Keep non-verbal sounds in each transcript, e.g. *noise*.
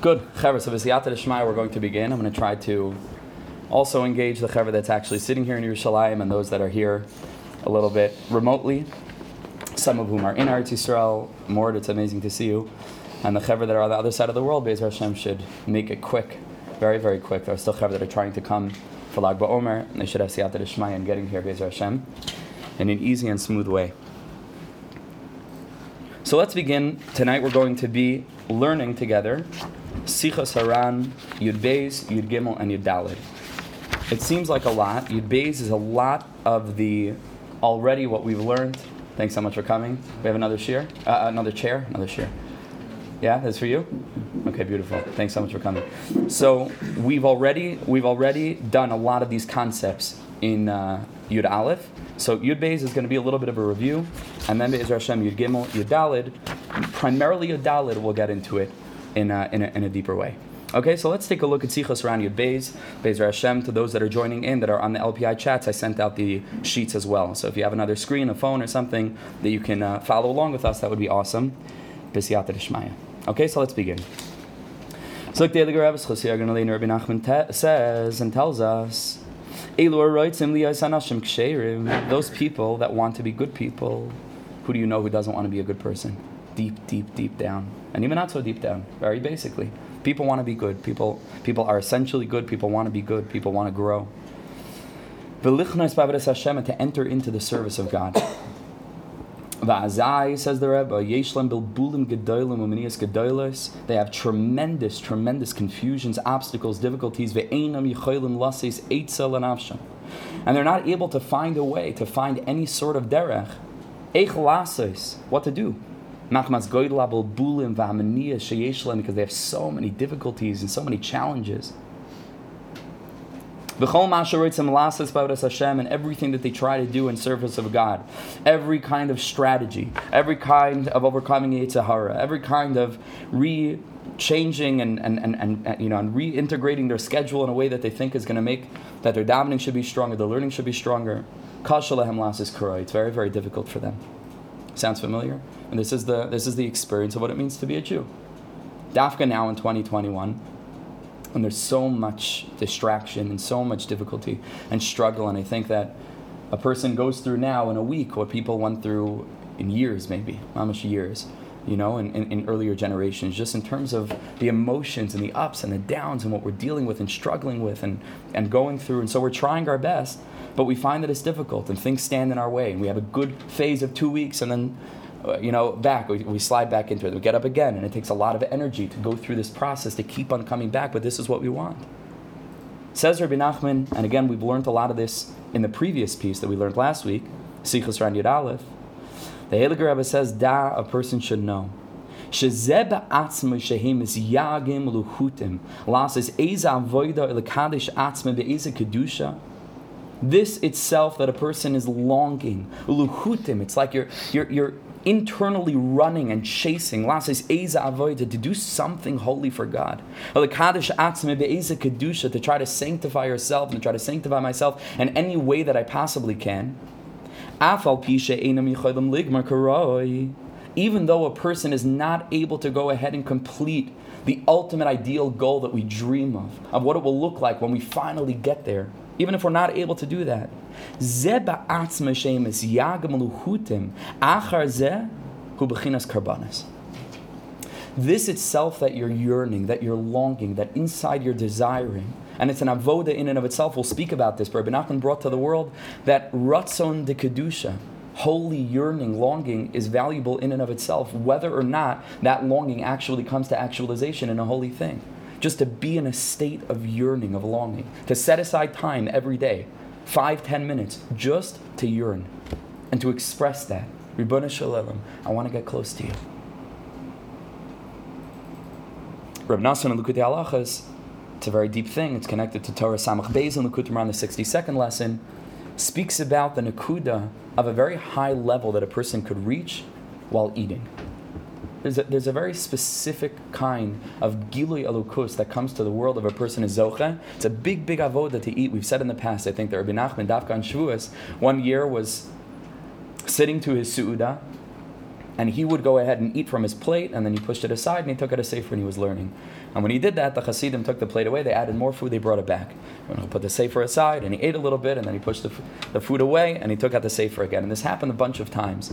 Good. Chaver, so V'siyata Shmai, we're going to begin. I'm going to try to also engage the Chaver that's actually sitting here in Yerushalayim and those that are here a little bit remotely. Some of whom are in Eretz Yisrael. Mort, it's amazing to see you. And the Chaver that are on the other side of the world, Bezer Hashem should make it quick, very, very quick. There are still Chaver that are trying to come for Lag BaOmer. They should have Siyata Shmai and getting here, Bezer Hashem, in an easy and smooth way. So let's begin. Tonight we're going to be learning together Sichas Haran, Yud Beis, Yud Gimel, and Yud Dalid. It seems like a lot. Yud Beis is a lot of the already what we've learned. Thanks so much for coming. We have another chair, uh, another chair, another chair. Yeah, that's for you. Okay, beautiful. Thanks so much for coming. So we've already we've already done a lot of these concepts in uh, Yud Aleph. So Yud Beis is going to be a little bit of a review, and then Be'ez Hashem Yud Gimel, Yud Dalid. Primarily Yud Dalid, we'll get into it in a, in a, in a deeper way. Okay, so let's take a look at Sichos Ran Yud Beis, Be'ez Hashem. To those that are joining in that are on the LPI chats, I sent out the sheets as well. So if you have another screen, a phone, or something that you can uh, follow along with us, that would be awesome. B'siyata Dishmaya. Okay, so let's begin. So like the Rabbi Nachman says and tells us those people that want to be good people, who do you know who doesn't want to be a good person? Deep, deep, deep down. And even not so deep down, very basically. People want to be good. People, people are essentially good. People want to be good. People want to grow. To enter into the service of God. Va'azai, says the Rebbe, Yeshlam bilbulim gedolim umenias gedolos. They have tremendous, tremendous confusions, obstacles, difficulties. Ve'enam yicholim lasis eitzel and And they're not able to find a way, to find any sort of derech. Eich lasis, what to do. Machmas goydla bilbulim va'amenias sheyeshlam, because they have so many difficulties and so many challenges. And everything that they try to do in service of God, every kind of strategy, every kind of overcoming Yetzer Hara, every kind of re changing and, and, and, and, you know and reintegrating their schedule in a way that they think is going to make that their davening should be stronger, their learning should be stronger. It's very, very difficult for them. Sounds familiar? And this is the this is the experience of what it means to be a Jew. Dafka now in 2021 and there's so much distraction and so much difficulty and struggle. And I think that a person goes through now in a week what people went through in years, maybe, almost years, you know, in, in, in, earlier generations, just in terms of the emotions and the ups and the downs and what we're dealing with and struggling with and, and going through. And so we're trying our best, but we find that it's difficult and things stand in our way. And we have a good phase of two weeks and then Uh, you know, back. We, we slide back into it. We get up again, and it takes a lot of energy to go through this process to keep on coming back. But this is what we want. Says Rabbi Nachman, and again, we've learned a lot of this in the previous piece that we learned last week, Sichos Ran Yud Aleph. The Heilige Rebbe says, Da, a person should know. Shezeb atzma shehem is yagim luchutim. Lasses eza avoida ilakadish atzma be'eza kedusha. This itself that a person is longing. Luchutim. It's like you're, you're, you're internally running and chasing, to do something holy for God. Or the Kaddish Eza Kedusha, To try to sanctify yourself and try to sanctify myself in any way that I possibly can. Afal Even though a person is not able to go ahead and complete the ultimate ideal goal that we dream of, of what it will look like when we finally get there, even if we're not able to do that. This itself that you're yearning, that you're longing, that inside you're desiring, and it's an avoda in and of itself. We'll speak about this. But Rabbi brought to the world that ratzon de kedusha, holy yearning, longing, is valuable in and of itself, whether or not that longing actually comes to actualization in a holy thing just to be in a state of yearning, of longing, to set aside time every day, five, ten minutes, just to yearn and to express that. Ribbana Shalom, I want to get close to you. Reb Nassan and Likutei Halachas, it's a very deep thing. It's connected to Torah Samach Beis and the 62nd lesson, speaks about the Nakuda of a very high level that a person could reach while eating there's a, there's a very specific kind of gilui elukus that comes to the world of a person is zoche. It's a big, big avoda to eat. We've said in the past, I think that Rabbi Nachman Dafka and Shavuos one year was sitting to his suuda, and he would go ahead and eat from his plate, and then he pushed it aside, and he took it a sefer, and he was learning. And when he did that, the Hasidim took the plate away. They added more food. They brought it back. And he put the sefer aside, and he ate a little bit, and then he pushed the, the food away, and he took out the sefer again. And this happened a bunch of times.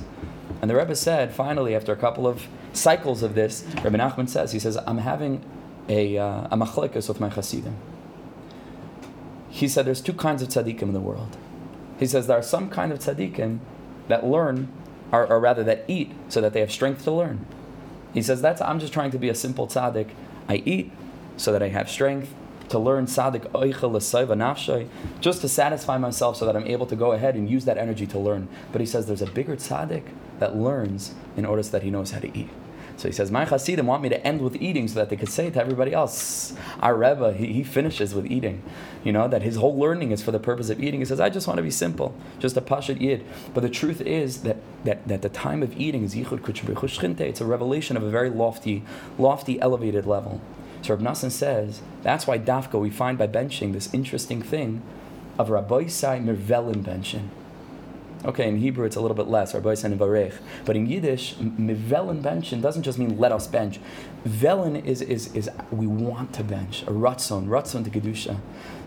And the Rebbe said, finally, after a couple of cycles of this, Rebbe Nachman says, he says, I'm having a, uh, a machlekas with my Hasidim. He said, there's two kinds of tzaddikim in the world. He says, there are some kind of tzaddikim that learn, or, or rather that eat, so that they have strength to learn. He says, that's, I'm just trying to be a simple tzaddik I eat so that I have strength to learn sadik oichel just to satisfy myself so that I'm able to go ahead and use that energy to learn. But he says there's a bigger tzaddik that learns in order so that he knows how to eat. So he says, My Hasidim want me to end with eating so that they could say to everybody else, our Rebbe, he, he finishes with eating. You know, that his whole learning is for the purpose of eating. He says, I just want to be simple, just a Pashat Yid. But the truth is that, that, that the time of eating is Yichud Kuchbechushrinte. It's a revelation of a very lofty, lofty, elevated level. So Rab Nassan says, that's why Dafka we find by benching this interesting thing of Rabbi Sai Mirvelin benching. Okay, in Hebrew it's a little bit less, Rabbi and Barech. But in Yiddish, mivelen benchen doesn't just mean let us bench. Velen is, is, is we want to bench, a ratzon, ratzon to Kedusha.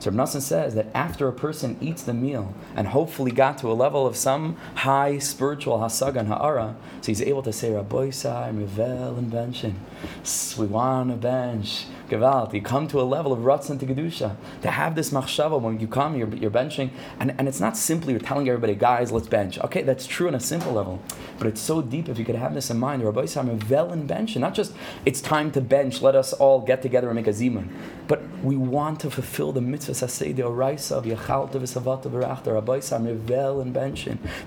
So Rabbi says that after a person eats the meal and hopefully got to a level of some high spiritual hasagan and ha'ara, so he's able to say, Rabbi Sai, mivelen benchen. We want to bench. Gewalt. You come to a level of Ratzon to Kedusha. To have this machshava when you come, you're, you're benching, and, and it's not simply you're telling everybody, guys, let's bench. Okay, that's true on a simple level, but it's so deep if you could have this in mind. Rabbi Yisrael, vel and bench, and not just it's time to bench, let us all get together and make a zimun, but we want to fulfill the mitzvah It's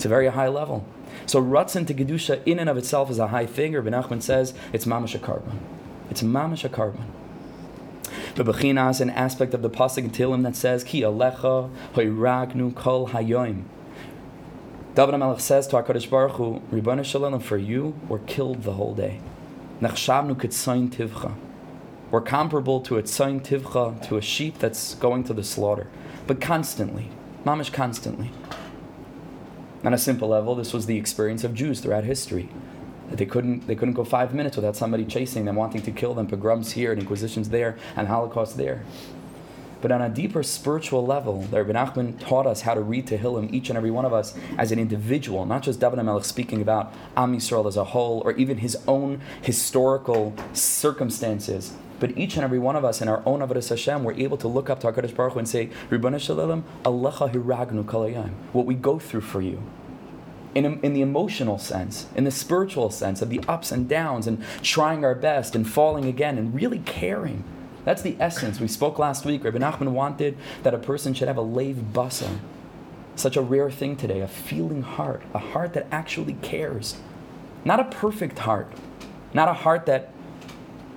a very high level. So Ratzon to Kedusha in and of itself is a high thing. Rabbi Nachman says it's mamash carbon. It's mamash carbon. The Bechinas, an aspect of the Pasuk in Tehillim that says, Ki alecha hoiragnu kol hayoim. David HaMelech says to HaKadosh Baruch Hu, Ribbana Shalom, for you, we're killed the whole day. Nachshavnu kitzayin tivcha. We're comparable to a tzayin tivcha, to a sheep that's going to the slaughter. But constantly, mamish constantly. On a simple level, this was the experience of Jews throughout history. They couldn't, they couldn't go five minutes without somebody chasing them, wanting to kill them, pogroms here and inquisitions there, and Holocaust there. But on a deeper spiritual level, the Rabbi Nachman taught us how to read Tehillim, each and every one of us, as an individual, not just David HaMelech speaking about Am Yisrael as a whole, or even his own historical circumstances. But each and every one of us in our own Avodah Hashem, we're able to look up to HaKadosh Baruch Hu and say, Ribbana Shalom, Alecha Hiragnu Kalayim. What we go through for you in, in the emotional sense, in the spiritual sense of the ups and downs and trying our best and falling again and really caring. That's the essence. We spoke last week. Rabbi Nachman wanted that a person should have a lave basa. Such a rare thing today, a feeling heart, a heart that actually cares. Not a perfect heart, not a heart that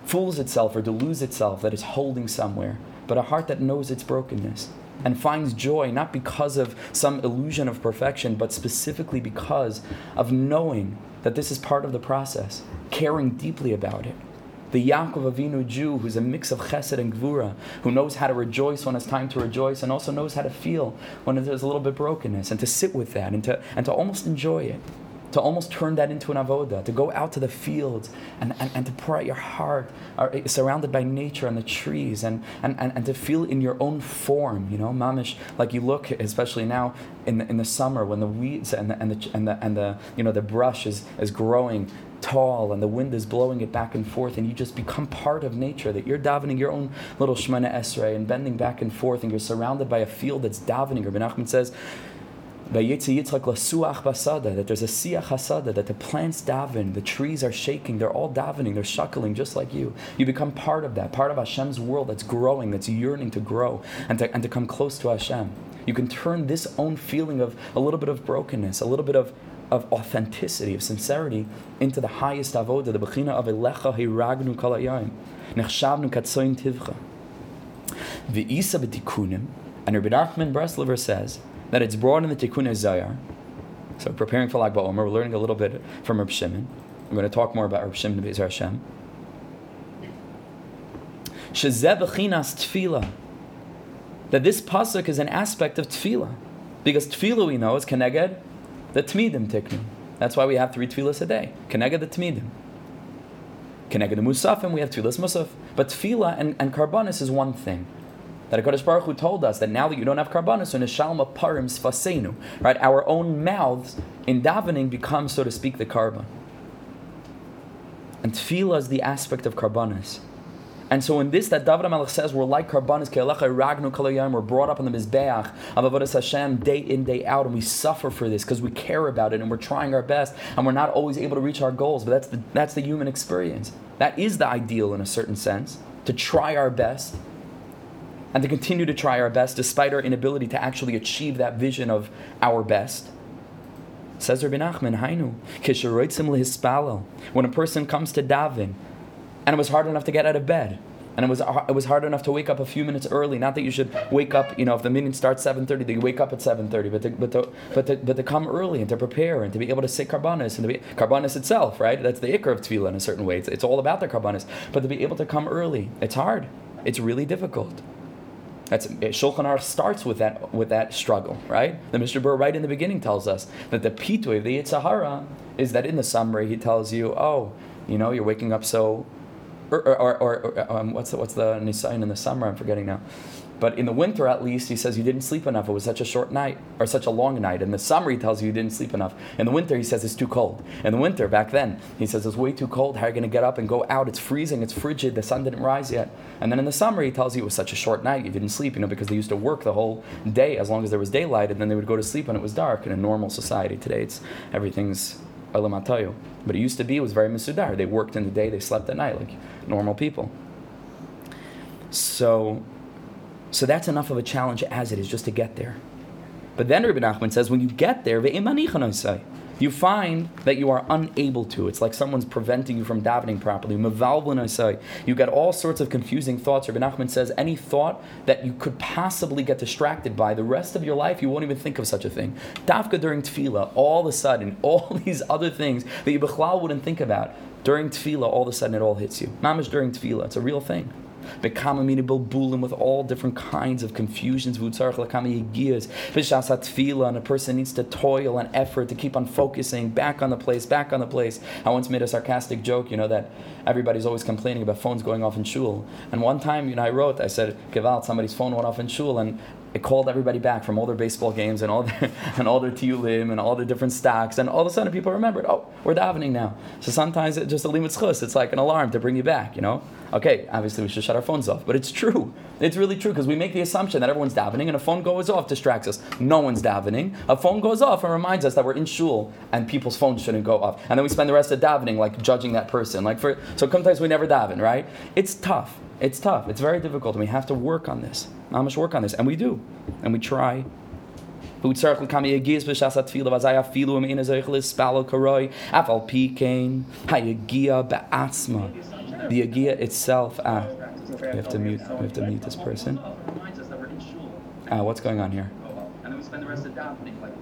fools itself or deludes itself that is holding somewhere, but a heart that knows its brokenness and finds joy not because of some illusion of perfection, but specifically because of knowing that this is part of the process, caring deeply about it. The Yaakov Avinu Jew, who's a mix of chesed and gvura, who knows how to rejoice when it's time to rejoice, and also knows how to feel when there's a little bit brokenness, and to sit with that, and to, and to almost enjoy it to almost turn that into an avoda, to go out to the fields and, and, and to pour out your heart, eh, surrounded by nature and the trees, and, and, and, and to feel in your own form, you know, mamish, like you look, especially now in the, in the summer when the weeds and the, and the, and the, and the, you know, the brush is, is growing tall and the wind is blowing it back and forth and you just become part of nature that you're davening your own little shemana esrei and bending back and forth and you're surrounded by a field that's davening. Rabbi Nachman says that there's a siach hasada, that the plants daven, the trees are shaking, they're all davening, they're shuckling just like you. You become part of that, part of Hashem's world that's growing, that's yearning to grow and to, and to come close to Hashem. You can turn this own feeling of a little bit of brokenness, a little bit of, of authenticity, of sincerity, into the highest avodah, the bechina of elecha hiragnu kalayayim, nechshavnu katsoin tivcha. The isa and Rabbi Nachman Breslover says, that it's brought in the Tikkun Zayar. So preparing for Lag BaOmer, we're learning a little bit from Reb Shimon. I'm going to talk more about Reb Shimon Bezer Hashem. Shezeh. That this pasuk is an aspect of tefillah, because tefillah we know is keneged the tmidim tiknu. That's why we have three tefillas a day. Keneged the Tmidim. Keneged the Musafim, we have tefillas Musaf. But tefillah and, and karbanis is one thing. That HaKadosh Baruch Hu told us that now that you don't have karbanis, so neshalma parim sfasenu, right? Our own mouths in davening become, so to speak, the karban. And tefillah is the aspect of karbanis. And so in this, that David HaMelech says, we're like karbanis ke'elecha ragnu kalayam, we're brought up on the mizbeach of avodas Hashem day in, day out, and we suffer for this because we care about it and we're trying our best, and we're not always able to reach our goals. But that's the that's the human experience. That is the ideal in a certain sense to try our best and to continue to try our best despite our inability to actually achieve that vision of our best. Says Rabbi Nachman, Hainu, when a person comes to daven, and it was hard enough to get out of bed, and it was it was hard enough to wake up a few minutes early. Not that you should wake up, you know, if the meeting starts seven thirty, that you wake up at seven thirty, but to, but to, but to, but to come early and to prepare and to be able to say karbanis and to be karbanis itself, right? That's the ikr of tefillah in a certain way. It's, it's all about the karbanis, but to be able to come early, it's hard. It's really difficult. That's Shulchan Aruch starts with that with that struggle, right? The Mishnah Berurah right in the beginning tells us that the pitui of the Yetzer Hara is that in the summary he tells you, oh, you know, you're waking up so, or or, or, or um, what's the, what's the nisayin in the summer? I'm forgetting now. But in the winter, at least, he says you didn't sleep enough. It was such a short night or such a long night. In the summer, he tells you you didn't sleep enough. In the winter, he says it's too cold. In the winter, back then, he says it's way too cold. How are you going to get up and go out? It's freezing. It's frigid. The sun didn't rise yet. And then in the summer, he tells you it was such a short night. You didn't sleep, you know, because they used to work the whole day as long as there was daylight, and then they would go to sleep when it was dark. In a normal society today, it's everything's elamatayo. But it used to be it was very misudar. They worked in the day, they slept at night like normal people. So so that's enough of a challenge as it is just to get there. But then Rabbi Nachman says, when you get there, you find that you are unable to. It's like someone's preventing you from davening properly. You get all sorts of confusing thoughts. Rabbi Nachman says, any thought that you could possibly get distracted by, the rest of your life, you won't even think of such a thing. Dafka during tefillah, all of a sudden, *laughs* all these other things that you wouldn't think about, during tefillah, all of a sudden it all hits you. Mamish during tefillah, it's a real thing. Bilbulim with all different kinds of confusions. And a person needs to toil and effort to keep on focusing back on the place, back on the place. I once made a sarcastic joke, you know, that everybody's always complaining about phones going off in shul. And one time, you know, I wrote, I said, Gewalt, somebody's phone went off in shul, and it called everybody back from all their baseball games and all their *laughs* and all their tiyulim and all the different stocks, and all of a sudden people remembered, oh, we're davening now. So sometimes it just a limit It's like an alarm to bring you back, you know. Okay, obviously we should shut our phones off, but it's true. It's really true because we make the assumption that everyone's davening and a phone goes off, distracts us. No one's davening. A phone goes off and reminds us that we're in shul and people's phones shouldn't go off. And then we spend the rest of davening like judging that person. Like for so sometimes we never daven, right? It's tough. It's tough. It's very difficult, and we have to work on this. Much work on this, and we do, and we try. The Agia itself. Ah, we have to mute. We have to mute this person. Ah, what's going on here?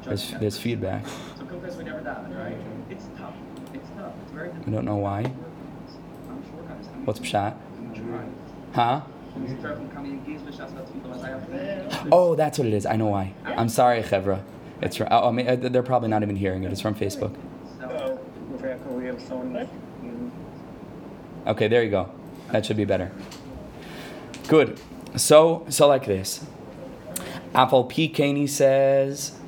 There's, there's feedback. We don't know why. What's pshat? Huh? Oh, that's what it is. I know why. I'm sorry, Chevra. It's from, oh, I mean, uh, they're probably not even hearing it. It's from Facebook. Okay, there you go. That should be better. Good. So, so like this. Apple P. Caney says,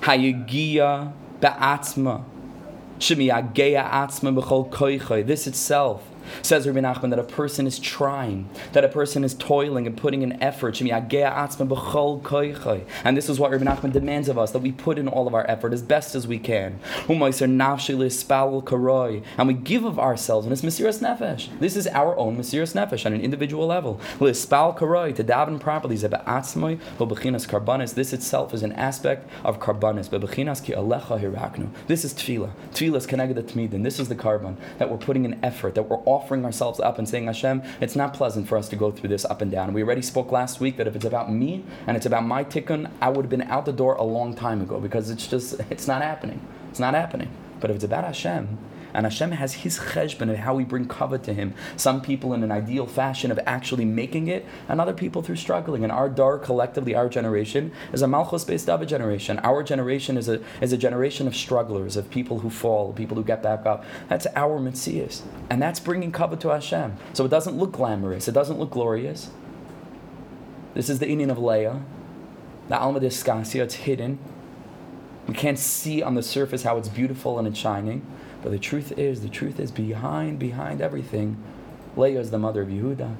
Hayagia ba'atzma. Shemi atzma b'chol koichoy. This itself Says Rabbi Nachman that a person is trying, that a person is toiling and putting in effort. And this is what Rabbi Nachman demands of us, that we put in all of our effort as best as we can. And we give of ourselves, and it's Mesiras Nefesh. This is our own Mesiras Nefesh on an individual level. To daven properly, this itself is an aspect of karbanis. This is tefillah. Tefillah is connected to tmidin. This is the carbon that we're putting in effort, that we're offering ourselves up and saying, Hashem, it's not pleasant for us to go through this up and down. We already spoke last week that if it's about me and it's about my tikkun, I would have been out the door a long time ago because it's just, it's not happening. It's not happening. But if it's about Hashem, And Hashem has His cheshbon of how we bring covet to Him. Some people in an ideal fashion of actually making it, and other people through struggling. And our dar, collectively, our generation, is a Malchus Beis David generation. Our generation is a, is a generation of strugglers, of people who fall, people who get back up. That's our Mitzias. And that's bringing covet to Hashem. So it doesn't look glamorous, it doesn't look glorious. This is the Indian of Leah. The Alma d'Iskasya, it's hidden. We can't see on the surface how it's beautiful and it's shining. But the truth is, the truth is behind, behind everything. Leah is the mother of Yehuda,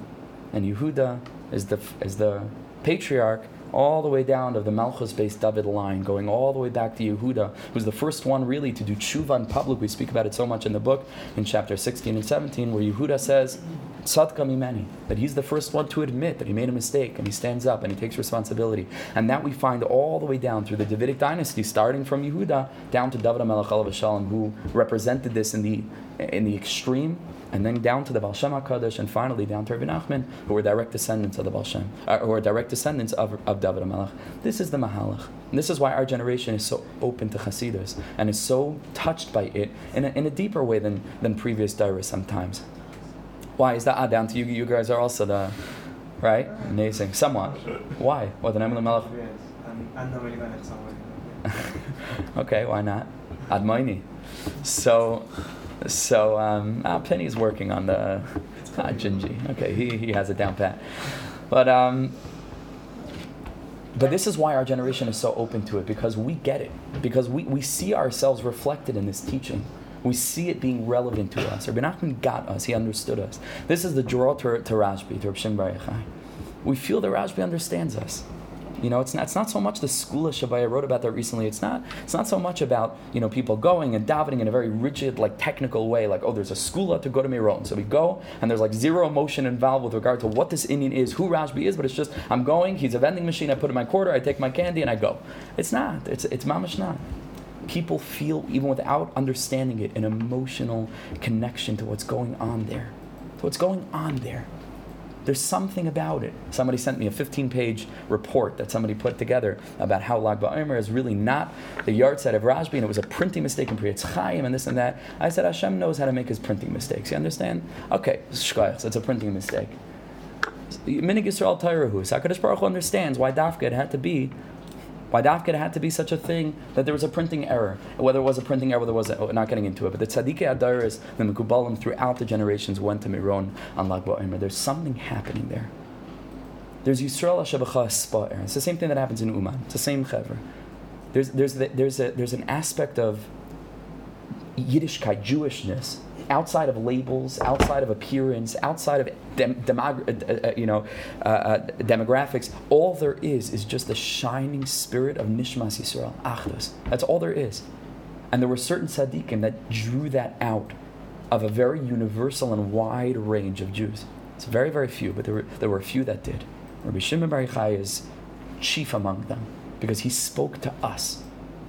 and Yehuda is the, is the patriarch all the way down to the Malchus Beis David line, going all the way back to Yehuda, who's the first one really to do tshuva in public. We speak about it so much in the book, in chapter 16 and 17, where Yehuda says, Tzadka mimeni, that he's the first one to admit that he made a mistake and he stands up and he takes responsibility. And that we find all the way down through the Davidic dynasty, starting from Yehuda down to David HaMelech Shalom, who represented this in the, in the extreme and then down to the Baal Shem HaKadosh, and finally down to Rabbi Nachman, who were direct descendants of the Baal Shem, uh, who are direct descendants of, of David HaMelech. This is the Mahalach. And this is why our generation is so open to Hasidus and is so touched by it in a, in a deeper way than, than previous Dairas sometimes. Why is that? Ah, down to you. You guys are also the, right? Amazing. Somewhat. Why? What the name of the Melech? *laughs* okay, why not? Admaini. So, so um, ah, Penny's working on the *laughs* ah, Gingy. Okay, he, he has it down pat. But um, but this is why our generation is so open to it because we get it because we, we see ourselves reflected in this teaching. We see it being relevant to us. Rabbi Nachman got us. He understood us. This is the draw to, to Rashbi, to Rav Shem We feel that Rashbi understands us. You know, it's not, it's not so much the school of I wrote about that recently. It's not it's not so much about you know people going and davening in a very rigid, like technical way. Like oh, there's a school to go to Miron, so we go and there's like zero emotion involved with regard to what this Indian is, who Rashbi is, but it's just I'm going. He's a vending machine. I put in my quarter. I take my candy and I go. It's not. It's it's mamash not people feel, even without understanding it, an emotional connection to what's going on there. To what's going on there. There's something about it. Somebody sent me a 15 page report that somebody put together about how Lag BaOmer is really not the yahrzeit of Rashbi and it was a printing mistake in Pri Etz Chaim and this and that. I said, Hashem knows how to make his printing mistakes. You understand? Okay, shkoyach, it's a printing mistake. Minig Yisrael Tairahu. HaKadosh Baruch Hu understands why Dafka had to be why Dafka had to be such a thing that there was a printing error, whether it was a printing error, whether it was a, oh, not getting into it. But the Tzadikei Adaris, the Mekubalim throughout the generations went to Miron on Lag BaOmer. There's something happening there. There's Yisrael Hashabacha Spa'er. It's the same thing that happens in Uman. It's the same chevra. There's, there's, the, there's, a, there's an aspect of Yiddishkeit, Jewishness, outside of labels, outside of appearance, outside of dem- demog- uh, uh, you know, uh, uh, demographics, all there is is just the shining spirit of Nishmas Yisrael, Achdus. That's all there is. And there were certain tzaddikim that drew that out of a very universal and wide range of Jews. It's very, very few, but there were, there were a few that did. Rabbi Shimon Bar Yochai is chief among them because he spoke to us.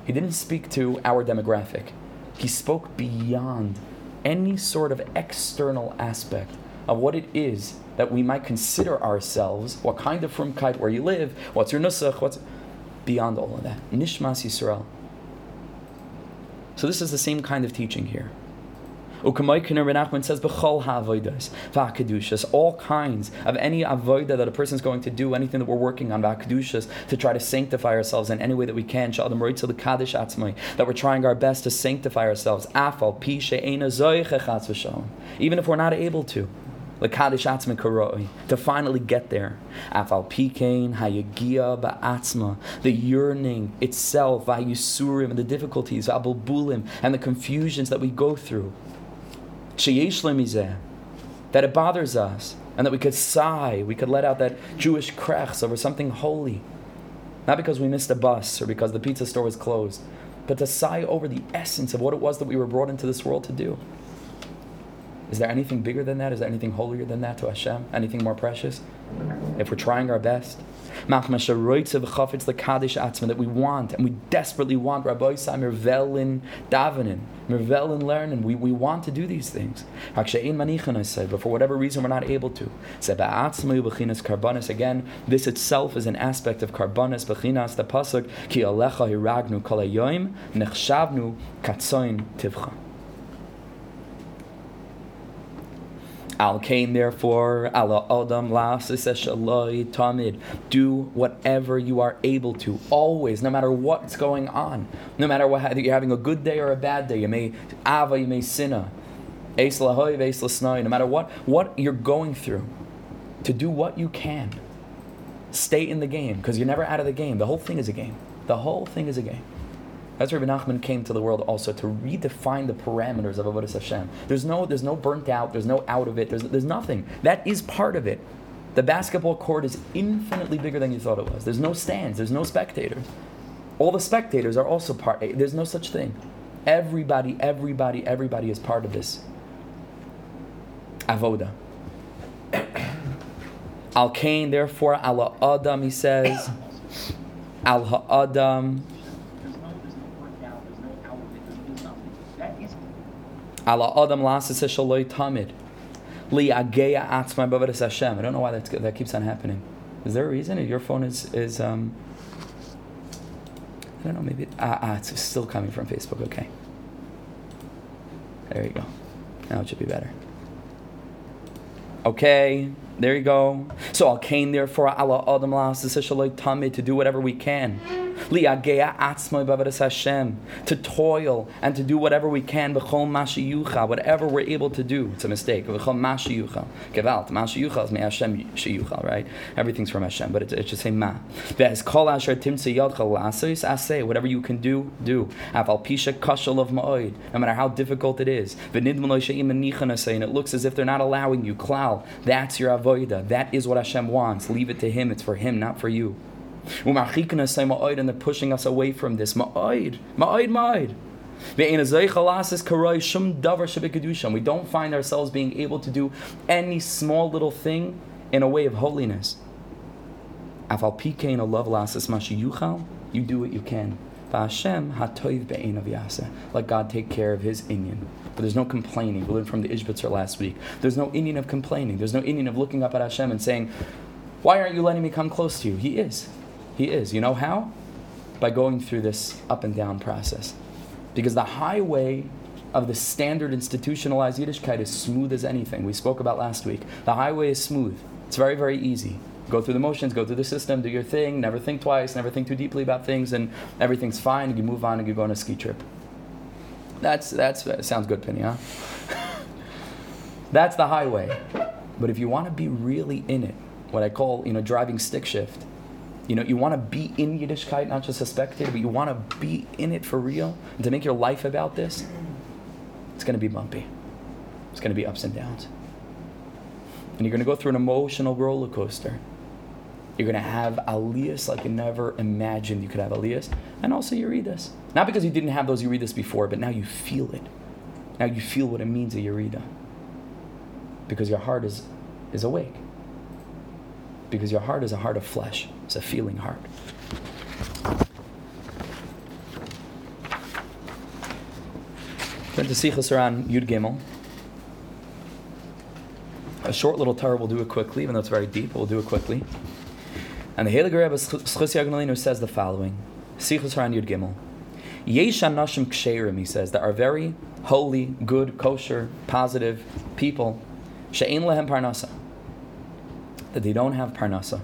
He didn't speak to our demographic. He spoke beyond any sort of external aspect of what it is that we might consider ourselves, what kind of frumkeit, where you live, what's your nusach, what's beyond all of that. Nishmas Yisrael. So this is the same kind of teaching here. Nachman says, B'chol ha'avoidas, v'ha'kedushas, all kinds of any avoida that a person is going to do, anything that we're working on, v'ha'kedushas, to try to sanctify ourselves in any way that we can, sha'adam roitzel l'kadosh atzmai, that we're trying our best to sanctify ourselves, afal even if we're not able to to finally get there. Afal pikein hayagia ba'atzma, the yearning itself, vayusurim, and the difficulties, abulbulim, and the confusions that we go through that it bothers us, and that we could sigh, we could let out that Jewish krechs over something holy. Not because we missed a bus or because the pizza store was closed, but to sigh over the essence of what it was that we were brought into this world to do. Is there anything bigger than that? Is there anything holier than that to Hashem? Anything more precious? If we're trying our best, that we want and we desperately want Rabbi Samir Velin Davinin, Mirvelin learning. We, we want to do these things. I said, but for whatever reason we're not able to. Again, this itself is an aspect of karbanis bechinas the pasuk ki alecha hiragnu kol nechshavnu katzoin tivcha. Al Kain, therefore, ala Adam La tamid. Do whatever you are able to, always, no matter what's going on. No matter what you're having a good day or a bad day. You may ava, you may sinna. No matter what, what you're going through, to do what you can. Stay in the game, because you're never out of the game. The whole thing is a game. The whole thing is a game. Where Rabbi Nachman came to the world also to redefine the parameters of Avodah Hashem. There's no, there's no burnt out, there's no out of it, there's, there's nothing. That is part of it. The basketball court is infinitely bigger than you thought it was. There's no stands, there's no spectators. All the spectators are also part, eh, there's no such thing. Everybody, everybody, everybody is part of this. Avoda. *coughs* Al Kain, therefore, Allah Adam, he says, Al Ha'adam. Ala Adam Lasas Shaloi Tamid. Li Ageya Atzma Bavadas Hashem. I don't know why that's, that keeps on happening. Is there a reason? Your phone is, is um, I don't know, maybe, ah, ah, it's still coming from Facebook. Okay. There you go. Now it should be better. Okay, there you go. So Al Kain, therefore, Allah Adam to do whatever we can to toil and to do whatever we can, whatever we're able to do. It's a mistake. Right? Everything's from Hashem, but it's, it's just say ma. Whatever you can do, do. of No matter how difficult it is. And it looks as if they're not allowing you. Klal, that's your avoida. That is what Hashem wants. Leave it to Him. It's for Him, not for you. And they're pushing us away from this. Ma'oid, ma'oid, ma'oid. We don't find ourselves being able to do any small little thing in a way of holiness. You do what you can. Let God take care of his inyan. But there's no complaining. We learned from the Ishbitzer last week. There's no inyan of complaining. There's no inyan of looking up at Hashem and saying, Why aren't you letting me come close to you? He is. He is. You know how? By going through this up and down process. Because the highway of the standard institutionalized Yiddishkeit is smooth as anything. We spoke about last week. The highway is smooth. It's very, very easy. Go through the motions, go through the system, do your thing, never think twice, never think too deeply about things, and everything's fine, and you move on and you go on a ski trip. That's, that's, that sounds good, Penny, huh? *laughs* that's the highway. But if you want to be really in it, what I call, you know, driving stick shift, you know, you want to be in Yiddishkeit, not just spectator, but you want to be in it for real and to make your life about this. It's going to be bumpy. It's going to be ups and downs. And you're going to go through an emotional roller coaster. You're going to have aliyahs like you never imagined you could have aliyahs. And also yeridas. Not because you didn't have those yeridas before, but now you feel it. Now you feel what it means a yerida. Because your heart is, is awake because your heart is a heart of flesh, it's a feeling heart. Turn to Sichas HaRan Yud Gimel. A short little Torah, we'll do it quickly, even though it's very deep, we'll do it quickly. And the Heilige Rebbe Schus says the following Sichas HaRan Yud Gimel. Yesh Nashim Ksherim, he says, that are very holy, good, kosher, positive people. She'en lehem parnasa that they don't have parnasa.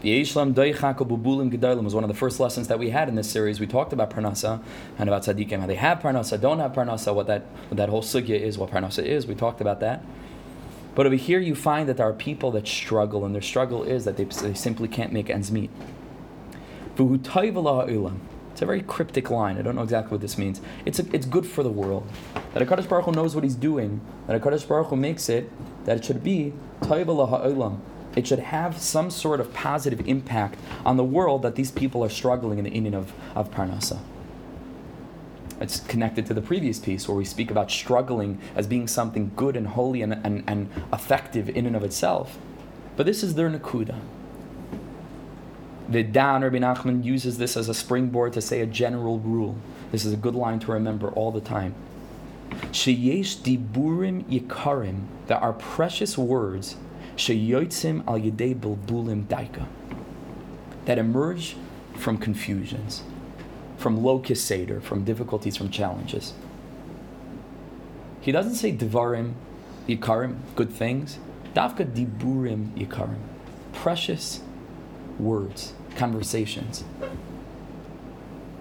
The Yishlam Bubulim Gedalim was one of the first lessons that we had in this series. We talked about parnasa and about tzaddikim, how they have parnasa, don't have parnasa, what that what that whole sugya is, what parnasa is. We talked about that. But over here, you find that there are people that struggle, and their struggle is that they, they simply can't make ends meet. It's a very cryptic line. I don't know exactly what this means. It's, a, it's good for the world. That HaKadosh Baruch Hu knows what he's doing. That HaKadosh Baruch Hu makes it that it should be Taiva ha'olam it should have some sort of positive impact on the world that these people are struggling in the Indian of, of Parnasa. It's connected to the previous piece where we speak about struggling as being something good and holy and, and, and effective in and of itself. But this is their Nakuda. The Dan Rabbi Nachman uses this as a springboard to say a general rule. This is a good line to remember all the time. Sheyesh diburim yikarim, there are precious words sheyotzim al yedei bulbulim daika that emerge from confusions, from locus seder, from difficulties, from challenges. He doesn't say devarim yikarim, good things. Dafka diburim yikarim, precious words, conversations.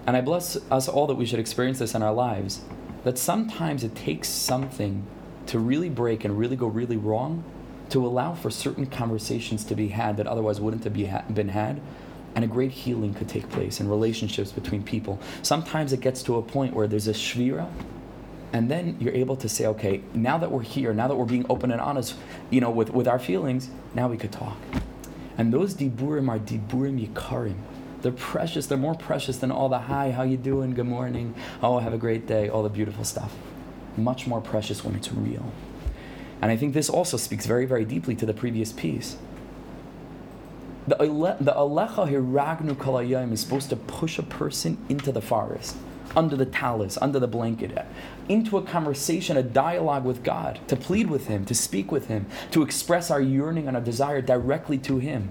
And I bless us all that we should experience this in our lives. That sometimes it takes something to really break and really go really wrong to allow for certain conversations to be had that otherwise wouldn't have been had and a great healing could take place in relationships between people. Sometimes it gets to a point where there's a shvira, and then you're able to say, okay, now that we're here, now that we're being open and honest, you know, with, with our feelings, now we could talk. And those diburim are diburim yikarim. They're precious. They're more precious than all the hi, how you doing, good morning, oh, have a great day, all the beautiful stuff. Much more precious when it's real. And I think this also speaks very, very deeply to the previous piece. The, the Alecha Hiragnu Kalayim is supposed to push a person into the forest, under the talus, under the blanket, into a conversation, a dialogue with God, to plead with Him, to speak with Him, to express our yearning and our desire directly to Him.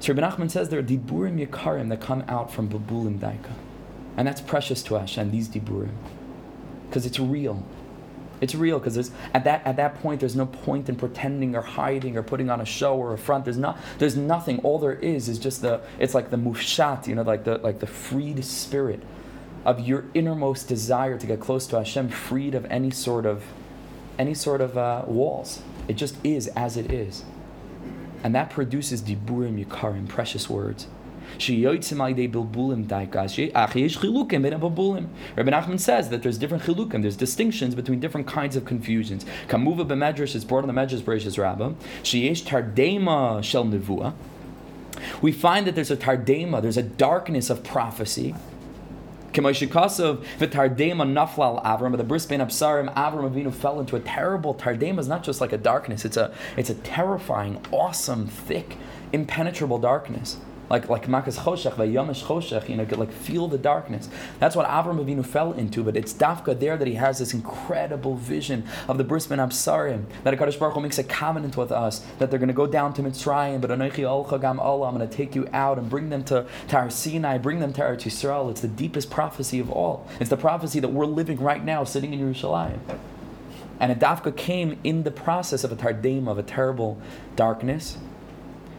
So Rabbi Nachman says there are diburim yikarim that come out from babulim daika. And that's precious to Hashem, these diburim. Because it's real. It's real because at that at that point there's no point in pretending or hiding or putting on a show or a front. There's not there's nothing. All there is is just the it's like the mufshat, you know, like the like the freed spirit of your innermost desire to get close to Hashem, freed of any sort of any sort of uh, walls. It just is as it is, and that produces diburim yikarim, precious words. Rabbi Nachman says that there's different chilukim, there's distinctions between different kinds of confusions. Kamuva b'medrash is brought in the Medrash Bereshis Rabbah. Sheyesh tardema shel Nevuah. We find that there's a tardema, there's a darkness of prophecy. K'moishikasov v'tardema naflal Avram, the bris ben Absarim, Avram Avinu fell into a terrible tardema. is not just like a darkness; it's a it's a terrifying, awesome, thick, impenetrable darkness like like makas choshech, vayamish choshech, you know, like feel the darkness. That's what Avram Avinu fell into, but it's dafka there that he has this incredible vision of the bris ben absarim, that Hakadosh Baruch Hu makes a covenant with us that they're going to go down to Mitzrayim, but Anochi Olcha Gam Allah, I'm going to take you out and bring them to Har Sinai, bring them to Eretz Yisrael. It's the deepest prophecy of all. It's the prophecy that we're living right now, sitting in Yerushalayim. And a dafka came in the process of a tardema, of a terrible darkness.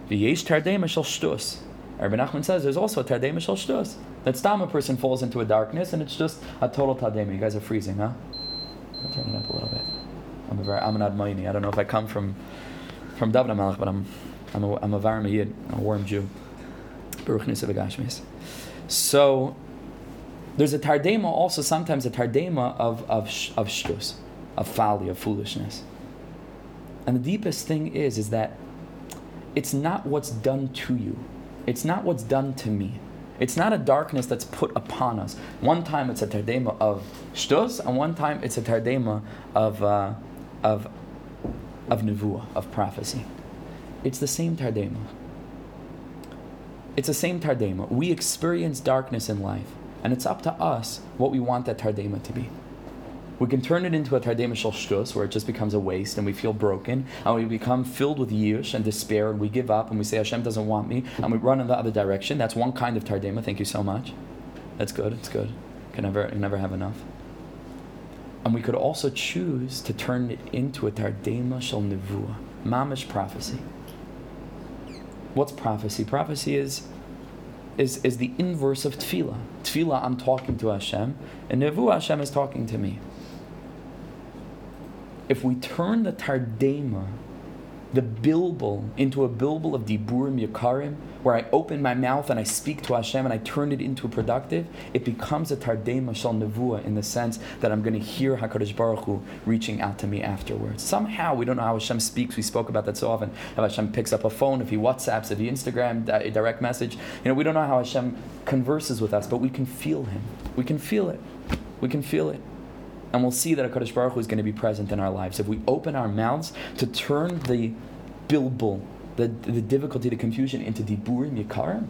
V'yesh tardema shel shtus. Rabbi Nachman says there's also a Tardema Mishal Shtus. That stam a person falls into a darkness and it's just a total Tardema. You guys are freezing, huh? I'll turn it up a little bit. I'm a very, I'm an Admaini. I don't know if I come from from David Malach, but I'm I'm a, I'm a Varma Yid, a warm Jew. Baruch. So there's a Tardema also sometimes a Tardema of of of shtus, of folly, of foolishness. And the deepest thing is is that it's not what's done to you it's not what's done to me. It's not a darkness that's put upon us. One time it's a tardema of shtus, and one time it's a tardema of, uh, of, of nevuah, of prophecy. It's the same tardema. It's the same tardema. We experience darkness in life, and it's up to us what we want that tardema to be. We can turn it into a tardema shel shtus, where it just becomes a waste and we feel broken, and we become filled with yish and despair, and we give up and we say Hashem doesn't want me, and we run in the other direction. That's one kind of tardema. Thank you so much. That's good. It's good. Can never, can never have enough. And we could also choose to turn it into a tardema shel nevuah, mamish prophecy. What's prophecy? Prophecy is is, is the inverse of tefillah. Tefillah, I'm talking to Hashem, and nevuah, Hashem is talking to me if we turn the Tardema, the bilbul, into a bilbul of Diburim Yakarim, where I open my mouth and I speak to Hashem and I turn it into a productive, it becomes a Tardema Shal Nevuah in the sense that I'm going to hear HaKadosh Baruch Hu reaching out to me afterwards. Somehow, we don't know how Hashem speaks. We spoke about that so often. How Hashem picks up a phone, if he WhatsApps, if he Instagram, a direct message. You know, we don't know how Hashem converses with us, but we can feel him. We can feel it. We can feel it and we'll see that HaKadosh Baruch Hu is going to be present in our lives. If we open our mouths to turn the bilbul, the, the difficulty, the confusion into diburim yikarim,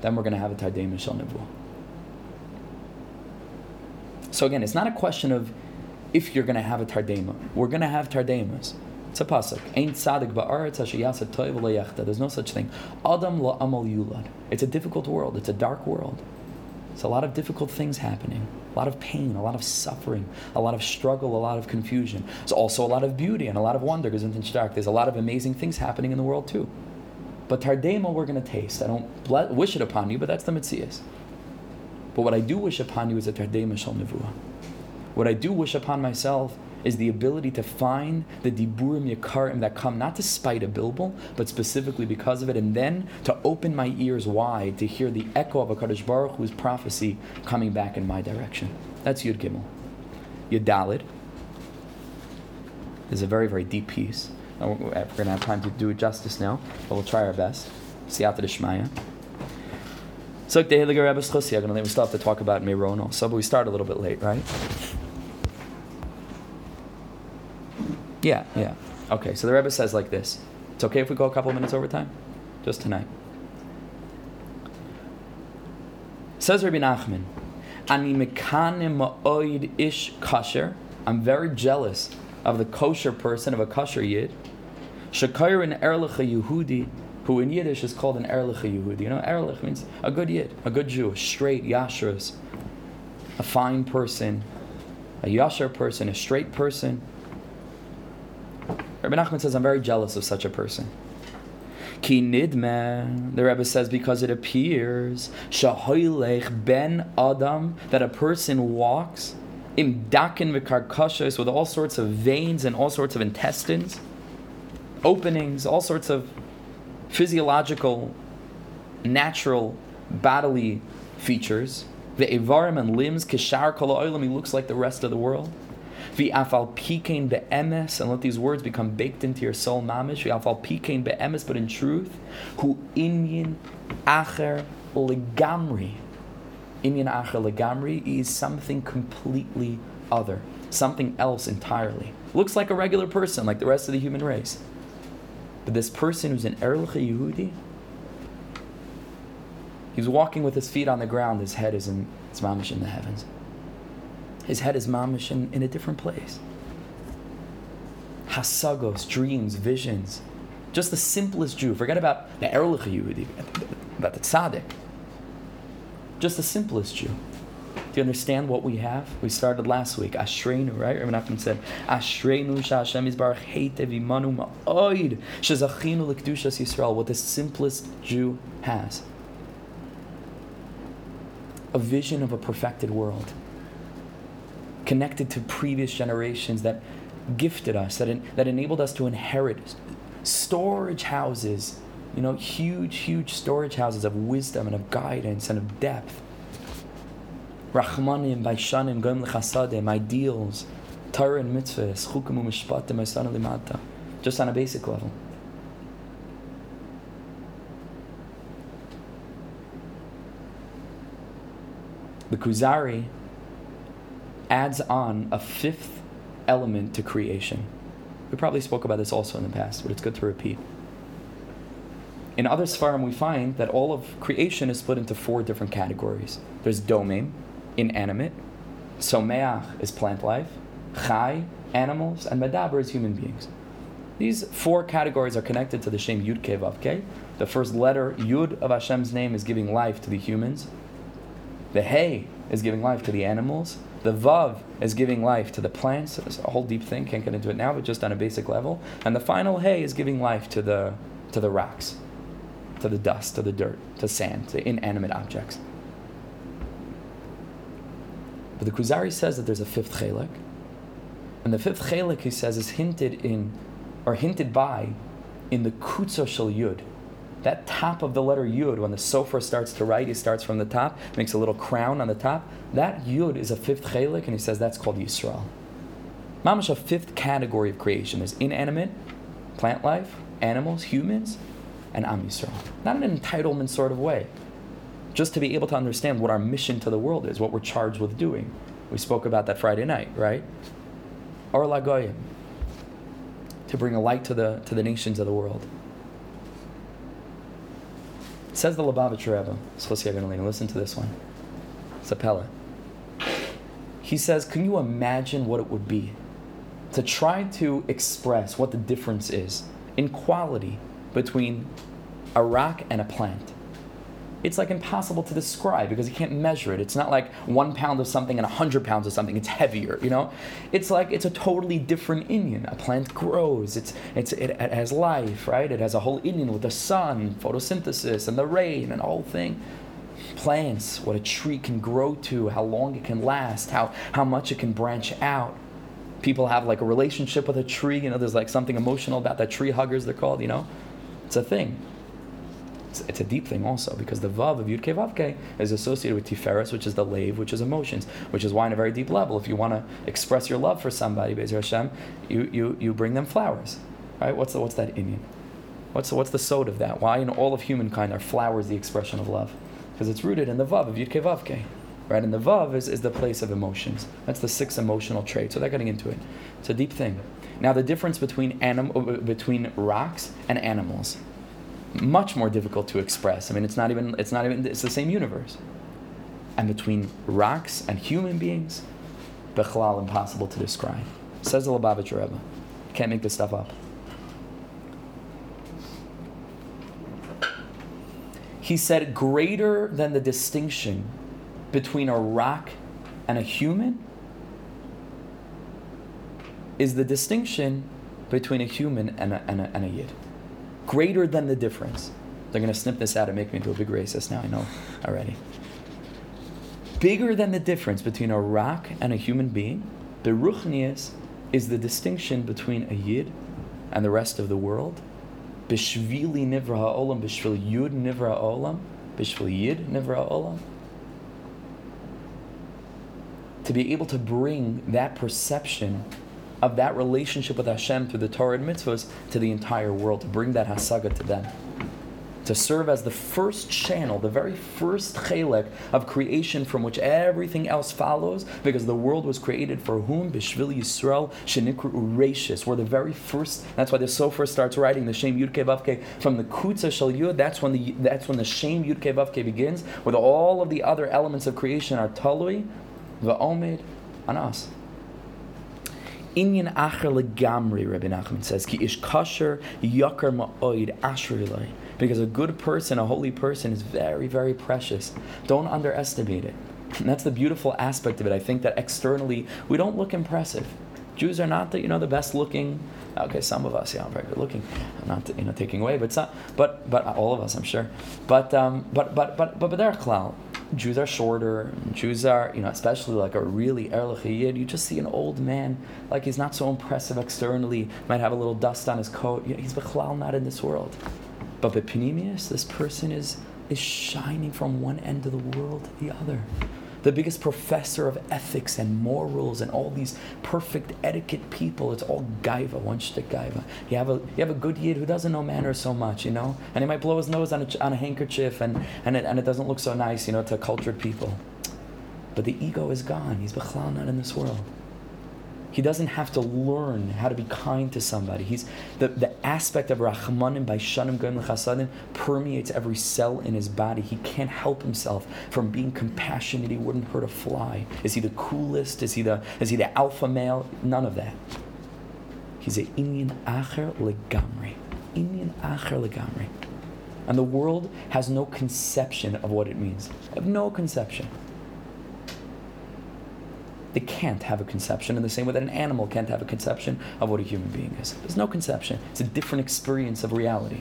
then we're going to have a tardem shel nevuah. So again, it's not a question of if you're going to have a tardema. We're going to have tardemas. It's a pasuk. Ain't sadik ba'aretz hashiyasa toiv There's no such thing. Adam la amal yulad. It's a difficult world. It's a dark world. It's a lot of difficult things happening. A lot of pain, a lot of suffering, a lot of struggle, a lot of confusion. There's also a lot of beauty and a lot of wonder. Because in Shark, there's a lot of amazing things happening in the world too. But Tardema we're going to taste. I don't wish it upon you, but that's the Mitzias. But what I do wish upon you is a Tardema Shal Nevuah. What I do wish upon myself is the ability to find the diburim yakarim that come not to spite a bilbul, but specifically because of it, and then to open my ears wide to hear the echo of HaKadosh Baruch Hu's prophecy coming back in my direction. That's Yud Gimel. Yud Dalid is a very, very deep piece. We're going to have time to do it justice now, but we'll try our best. See after the Shmaya. So, to still have to talk about Meron So, but we start a little bit late, right? Yeah, yeah. Okay, so the Rebbe says like this. It's okay if we go a couple of minutes over time? Just tonight. Says Rabbi Nachman, Ani ma'oid ish kasher. I'm very jealous of the kosher person, of a kosher yid. Shakayr an erlicha Yehudi, who in Yiddish is called an erlicha Yehudi. You know, erlich means a good yid, a good Jew, a straight yashras, a fine person, a yasher person, a straight person. Rabbi Nachman says, I'm very jealous of such a person. Ki nidme, the Rebbe says, because it appears, shahoylech ben adam, that a person walks, im dakin v'karkashos, with all sorts of veins and all sorts of intestines, openings, all sorts of physiological, natural, bodily features. The evarim and limbs, kishar kol he looks like the rest of the world. V'afal pikein be'emes, and let these words become baked into your soul, mamish. V'afal pikein be'emes, but in truth, hu inyan acher legamri. Inyan acher legamri is something completely other, something else entirely. Looks like a regular person, like the rest of the human race. But this person who's an Erlich Yehudi, he's walking with his feet on the ground, his head is in, it's mamish in the heavens. His head is mamish in, in a different place. Hasagos, dreams, visions. Just the simplest Jew. Forget about the Erlich Yehudi, about the tzaddik. Just the simplest Jew. Do you understand what we have? We started last week. Ashreinu, right? Rabbi Nachman said, Ashreinu sha'Hashem yizbarach heitev imanu ma'oid shezachinu l'kedushas Yisrael. What the simplest Jew has. A vision of a perfected world connected to previous generations that gifted us, that, in, that enabled us to inherit storage houses, you know, huge, huge storage houses of wisdom and of guidance and of depth. Rachmanim, Baishanim, Goim Lechasadim, ideals, Torah and mitzvahs, Chukim u'mishpatim, Aisana limata, just on a basic level. The Kuzari adds on a fifth element to creation. We probably spoke about this also in the past, but it's good to repeat. In other Sfarim, we find that all of creation is split into four different categories. There's domem, inanimate, someach is plant life, chai, animals, and medaber is human beings. These four categories are connected to the Shem Yud Ke Vav. The first letter, Yud of Hashem's name, is giving life to the humans. The Hey is giving life to the animals. The Vav is giving life to the plants. It's a whole deep thing, can't get into it now, but just on a basic level. And the final Hey is giving life to the, to the rocks, to the dust, to the dirt, to sand, to inanimate objects. But the Kuzari says that there's a fifth chelik. And the fifth chelik, he says, is hinted in, or hinted by, in the Kutzo Shel Yud that top of the letter Yud, when the Sofer starts to write, he starts from the top, makes a little crown on the top. That Yud is a fifth chelik, and he says that's called Yisrael. Mamash, a fifth category of creation. There's inanimate, plant life, animals, humans, and Am Yisrael. Not in an entitlement sort of way. Just to be able to understand what our mission to the world is, what we're charged with doing. We spoke about that Friday night, right? Or Lagoyim. To bring a light to the, to the nations of the world. Says the Lubavitch Rebbe, listen to this one. It's a Pella. He says, Can you imagine what it would be to try to express what the difference is in quality between a rock and a plant? It's like impossible to describe because you can't measure it. It's not like one pound of something and a hundred pounds of something. It's heavier, you know. It's like it's a totally different inyan. A plant grows. It's it's it, it has life, right? It has a whole inyan with the sun, photosynthesis, and the rain, and whole thing. Plants, what a tree can grow to, how long it can last, how how much it can branch out. People have like a relationship with a tree. You know, there's like something emotional about that. Tree huggers, they're called. You know, it's a thing. It's, it's, a deep thing also because the vav of Yud Vavke is associated with Tiferes, which is the lave, which is emotions, which is why, on a very deep level, if you want to express your love for somebody, Bezer Hashem, you, you, you bring them flowers. Right? What's, the, what's that inyan? What's what's the sod of that? Why in all of humankind are flowers the expression of love? Because it's rooted in the vav of Yud Vavke. Right? And the vav is, is the place of emotions. That's the six emotional traits. So they're getting into it. It's a deep thing. Now, the difference between, anim- uh, between rocks and animals much more difficult to express. I mean, it's not even, it's not even, it's the same universe. And between rocks and human beings, bechlal impossible to describe. Says the Lubavitcher Rebbe. Can't make this stuff up. He said, greater than the distinction between a rock and a human is the distinction between a human and a, and a, and a yid greater than the difference. They're going to snip this out and make me into a big racist now, I know already. Bigger than the difference between a rock and a human being, the is the distinction between a yid and the rest of the world. Bishvili nivra ha'olam, bishvil yud nivra ha'olam, bishvil yid nivra ha'olam. To be able to bring that perception of that relationship with Hashem through the Torah and mitzvahs to the entire world, to bring that hasaga to them. To serve as the first channel, the very first chelek of creation from which everything else follows, because the world was created for whom? Bishvil Yisrael Shenikru Urashis. We're the very first. That's why the Sofer starts writing the Shem Yudke Vavke from the Kutza Shal Yud. That's when the that's when the Shem Yudke Vavke begins, with all of the other elements of creation are talui, va'omed, on us. Inyan acher legamri, Rabbi Nachman says, ki ish kasher yakar ma'oid ashrilai. Because a good person, a holy person, is very, very precious. Don't underestimate it. And *laughs* that's the beautiful aspect of it. I think that externally we don't look impressive. Jews are not the you know the best looking. Okay, some of us, yeah, I'm very good looking. I'm not you know taking away, but some, but but all of us, I'm sure. But um, but but but but but they're klal. Jews are shorter. Jews are, you know, especially like a really Erlich Yid. You just see an old man, like he's not so impressive externally, might have a little dust on his coat. You know, he's Bechlal not in this world. But Bepinimius, this person is, is shining from one end of the world to the other the biggest professor of ethics and morals and all these perfect etiquette people. It's all gaiva, one shtick gaiva. You have a you have a good yid who doesn't know manners so much, you know, and he might blow his nose on a, on a handkerchief and and it, and it doesn't look so nice, you know, to cultured people. But the ego is gone. He's bechlal not in this world. He doesn't have to learn how to be kind to somebody. He's the, the aspect of Rahmanim by Shanim Gam Chasadim permeates every cell in his body. He can't help himself from being compassionate. He wouldn't hurt a fly. Is he the coolest? Is he the is he the alpha male? None of that. He's a Inyan Acher Legamri. Inyan Acher Legamri. And the world has no conception of what it means. Have no conception they can't have a conception in the same way that an animal can't have a conception of what a human being is. There's no conception. It's a different experience of reality.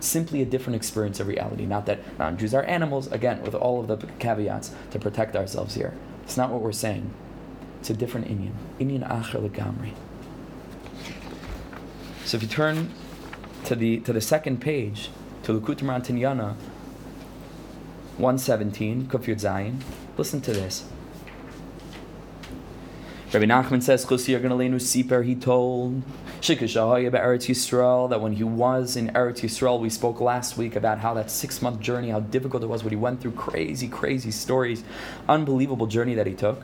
Simply a different experience of reality. Not that non Jews are animals, again, with all of the caveats to protect ourselves here. It's not what we're saying. It's a different Inyan. Inyan Acher Legamri. So if you turn to the, to the second page, to Likutei Moharan Tinyana, 117, Kufyud Zayin, listen to this. Rabbi Nachman says, Siper, he told Eretz Yisrael that when he was in Eretz Yisrael, we spoke last week about how that six month journey, how difficult it was, what he went through, crazy, crazy stories, unbelievable journey that he took.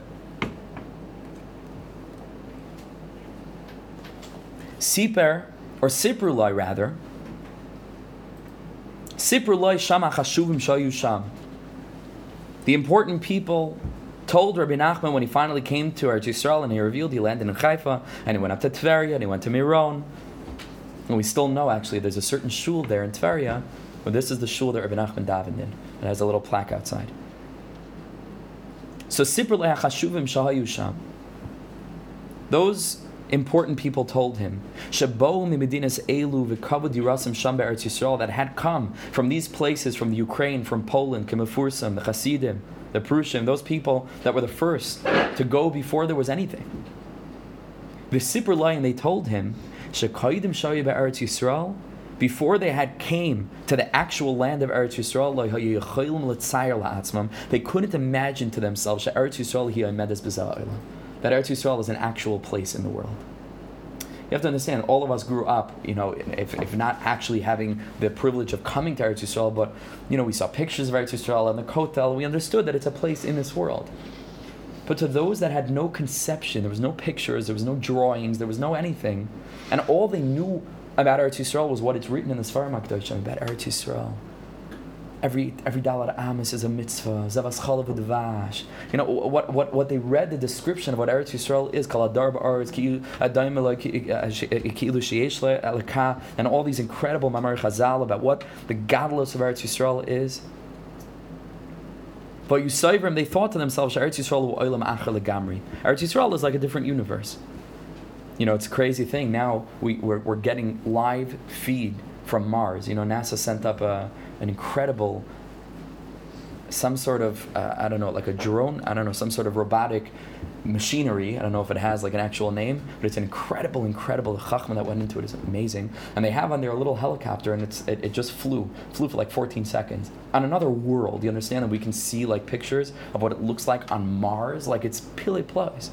Siper, or Siprulai rather, Siprulai Shama Chashuvim Shayu Sham. The important people told Rabbi Nachman when he finally came to Eretz Yisrael and he revealed he landed in Haifa and he went up to Tveria and he went to Miron. And we still know actually there's a certain shul there in Tveria Well, this is the shul that Rabbi Nachman davened in. It has a little plaque outside. So Sipr le'achashuvim shahayu sham. Those important people told him, that had come from these places, from the Ukraine, from Poland, Kemefursim, the Hasidim, the Prushim, those people that were the first to go before there was anything. The Sipr Lion, they told him, Shekaidim Shaya Eretz Yisrael, before they had came to the actual land of Eretz Yisrael, they couldn't imagine to themselves that Eretz Yisrael is an actual place in the world. You have to understand, all of us grew up, you know, if, if not actually having the privilege of coming to Eretz Yisrael, but, you know, we saw pictures of Eretz Yisrael and the Kotel, we understood that it's a place in this world. But to those that had no conception, there was no pictures, there was no drawings, there was no anything, and all they knew about Eretz Yisrael was what it's written in the Sfarim HaKadoshim about Eretz Yisrael. Every every dalat amis is a mitzvah. Zavas chalav. You know what, what what they read the description of what Eretz Yisrael is. Kol adar ba'aretz ki'ilu uh, uh, and all these incredible mamar chazal about what the godless of Eretz Yisrael is. But Yusayvim, they thought to themselves, Eretz Yisrael oilam acher legamri. Eretz Yisrael is like a different universe. You know, it's a crazy thing. Now we, we're, we're getting live feed from Mars. You know, NASA sent up a, an incredible, some sort of, uh, I don't know, like a drone, I don't know, some sort of robotic machinery. I don't know if it has like an actual name, but it's an incredible, incredible chachma that went into. It's amazing. And they have on there a little helicopter, and it's it, it just flew, flew for like 14 seconds on another world. You understand that we can see like pictures of what it looks like on Mars, like it's pili plus.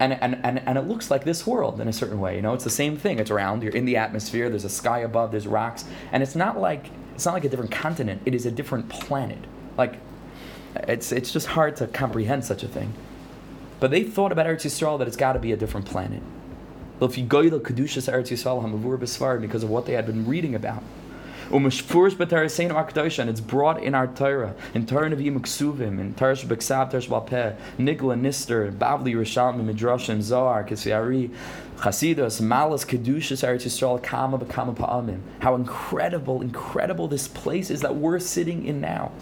And, and, and, and it looks like this world in a certain way. You know, it's the same thing. It's round. You're in the atmosphere. There's a sky above. There's rocks, and it's not like it's not like a different continent. It is a different planet. Like, it's it's just hard to comprehend such a thing. But they thought about Eretz Yisrael that it's got to be a different planet. If you go to Kedushas Eretz Yisrael Hamavur B'Sfarim because of what they had been reading about. And it's brought in our Torah, in Torah Nevi'im Ksuvim, in Torah Shebeksav, Torah Shebapeh, Nigla, Nister, Bavli, Risham, Midrashim, Zohar, Kisviari, Chasidus, Malas, Kedushas, Eretz Yisrael, Kama, Bekama, Pa'amim. How incredible, incredible this place is that we're sitting in now.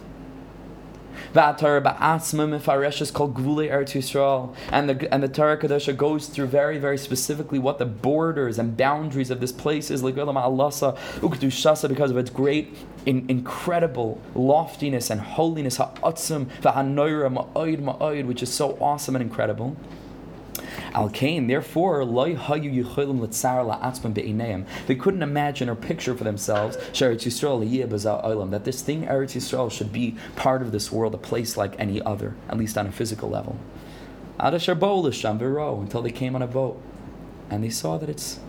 V'atar called Eretz Yisrael, and the and the Torah Kadosha goes through very very specifically what the borders and boundaries of this place is. Ukdushasa because of its great, in, incredible loftiness and holiness. Ha'atzim which is so awesome and incredible. Al Kain, therefore, they couldn't imagine or picture for themselves that this thing, Eretz Yisrael, should be part of this world, a place like any other, at least on a physical level. Until they came on a boat and they saw that it's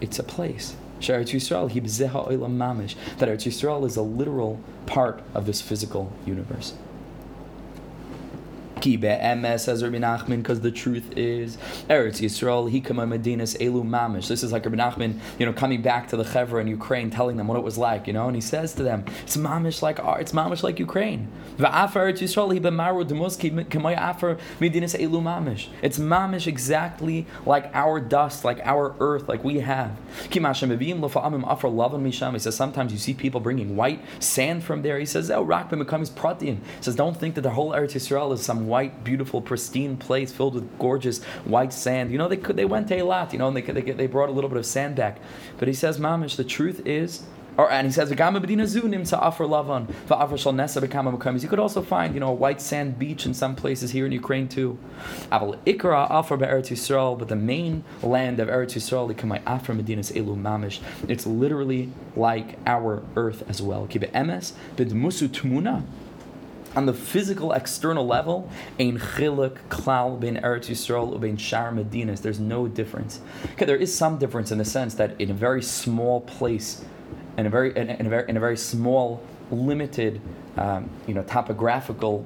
it's a place. That Eretz Yisrael is a literal part of this physical universe. Because the truth is, Eretz Yisrael, hikama medinas elu mamish. This is like Rabbi Nachman, you know, coming back to the Chevra in Ukraine, telling them what it was like, you know, and he says to them, it's mamish like it's mamish like Ukraine. Medinas. It's mamish exactly like our dust, like our earth, like we have. He says sometimes you see people bringing white sand from there. He says, oh, rak becomes pratim. He says, don't think that the whole Eretz Yisrael is some white, beautiful, pristine place filled with gorgeous white sand. You know, they could they went to Eilat, you know, and they, they, they brought a little bit of sand back. But he says, Mamish, the truth is, or, and he says, lavan, You could also find, you know, a white sand beach in some places here in Ukraine too. But the main land of Eretz Yisrael, it's literally like our earth as well on the physical external level, ein chiluk klal ben Eretz Yisrael ubein shar medinas. There's no difference. Okay, there is some difference in the sense that in a very small place, in a very in a, very in a very small limited, um, you know, topographical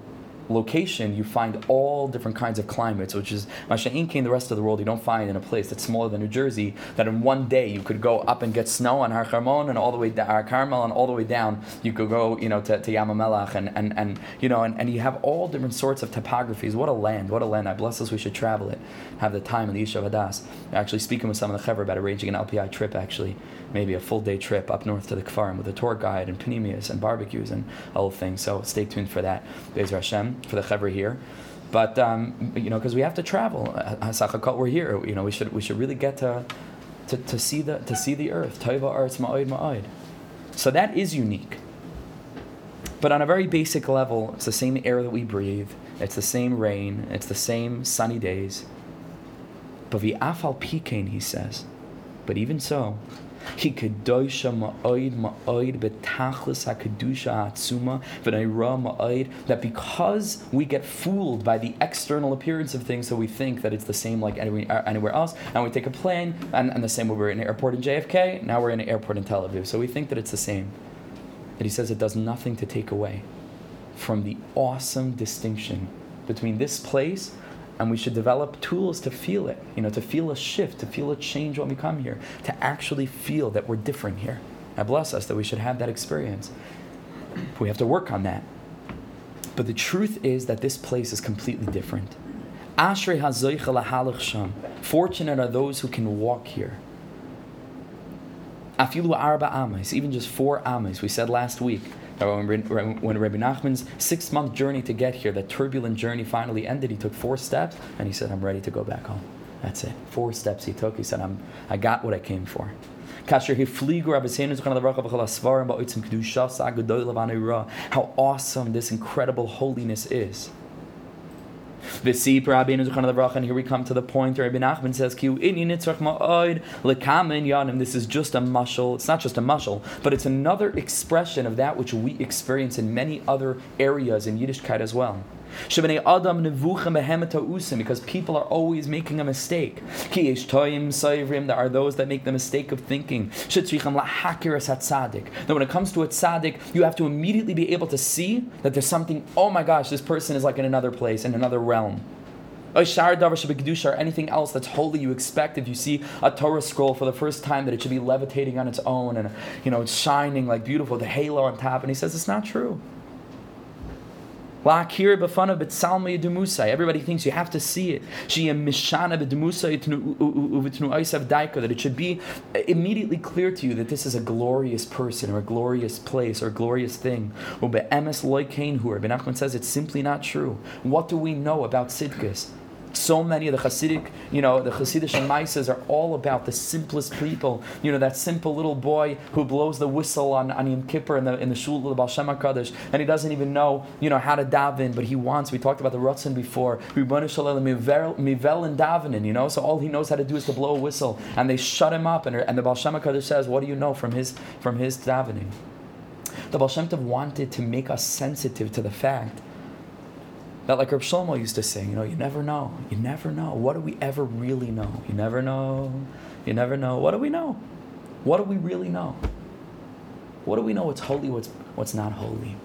location, you find all different kinds of climates, which is Masha'in in the rest of the world you don't find in a place that's smaller than New Jersey, that in one day you could go up and get snow on Har Chermon and all the way down Har Carmel and all the way down, you could go, you know, to, to Yamamelach and, and, and you know, and, and you have all different sorts of topographies. What a land, what a land. I bless us, we should travel it, have the time in the Yishuv Adas. Actually speaking with some of the Chaver about arranging an LPI trip actually, maybe a full day trip up north to the Kfarim with a tour guide and panemius and barbecues and all things. So stay tuned for that. Bezer Hashem, for the Chaver here. But um, you know, because we have to travel. Hasachakot, we're here. You know, we should we should really get to, to, to see the to see the earth. Taiva arts ma'oid ma'oid. So that is unique. But on a very basic level, it's the same air that we breathe. It's the same rain. It's the same sunny days. But afal pikain, he says. But even so, he kedosha ma'oid ma'oid betachlis hakedusha atzuma v'naira ma'oid that because we get fooled by the external appearance of things, so we think that it's the same like anywhere, uh, anywhere else, and we take a plane, and, and the same way we're in an airport in JFK, now we're in an airport in Tel Aviv, so we think that it's the same. That he says it does nothing to take away from the awesome distinction between this place and we should develop tools to feel it, you know, to feel a shift, to feel a change when we come here, to actually feel that we're different here. I bless us that we should have that experience. We have to work on that. But the truth is that this place is completely different. Ashrei hazoicha sham. Fortunate are those who can walk here. Afilu arba ames, even just four ames. We said last week Uh, when, when Rabbi Nachman's six month journey to get here, that turbulent journey finally ended, he took four steps and he said, I'm ready to go back home. That's it. Four steps he took. He said, I'm, I got what I came for. How awesome this incredible holiness is. And here we come to the point where Rabbi Nachman says. This is just a mushal. It's not just a mushal, but it's another expression of that which we experience in many other areas in Yiddishkeit as well. Because people are always making a mistake. There are those that make the mistake of thinking. That when it comes to a tzaddik, you have to immediately be able to see that there's something, oh my gosh, this person is like in another place, in another realm. Oh, or anything else that's holy, you expect if you see a Torah scroll for the first time that it should be levitating on its own and you know it's shining like beautiful, the halo on top. And he says it's not true. Everybody thinks you have to see it. That it should be immediately clear to you that this is a glorious person or a glorious place or a glorious thing. Rabbi Nachman says it's simply not true. What do we know about Sidkis? So many of the Hasidic, you know, the Hasidic Shemaisas are all about the simplest people. You know, that simple little boy who blows the whistle on, on Yom Kippur in the, in the shul of the Baal Shem HaKadosh, and he doesn't even know, you know, how to daven, but he wants, we talked about the Ratzin before, the mivel mivel and davening, you know, so all he knows how to do is to blow a whistle, and they shut him up, and, and the Baal Shem HaKadosh says, what do you know from his, from his davening? The Baal Shem Tov wanted to make us sensitive to the fact that like Reb Shlomo used to say, you know, you never know. You never know. What do we ever really know? You never know. You never know. What do we know? What do we really know? What do we know what's holy, what's what's not holy?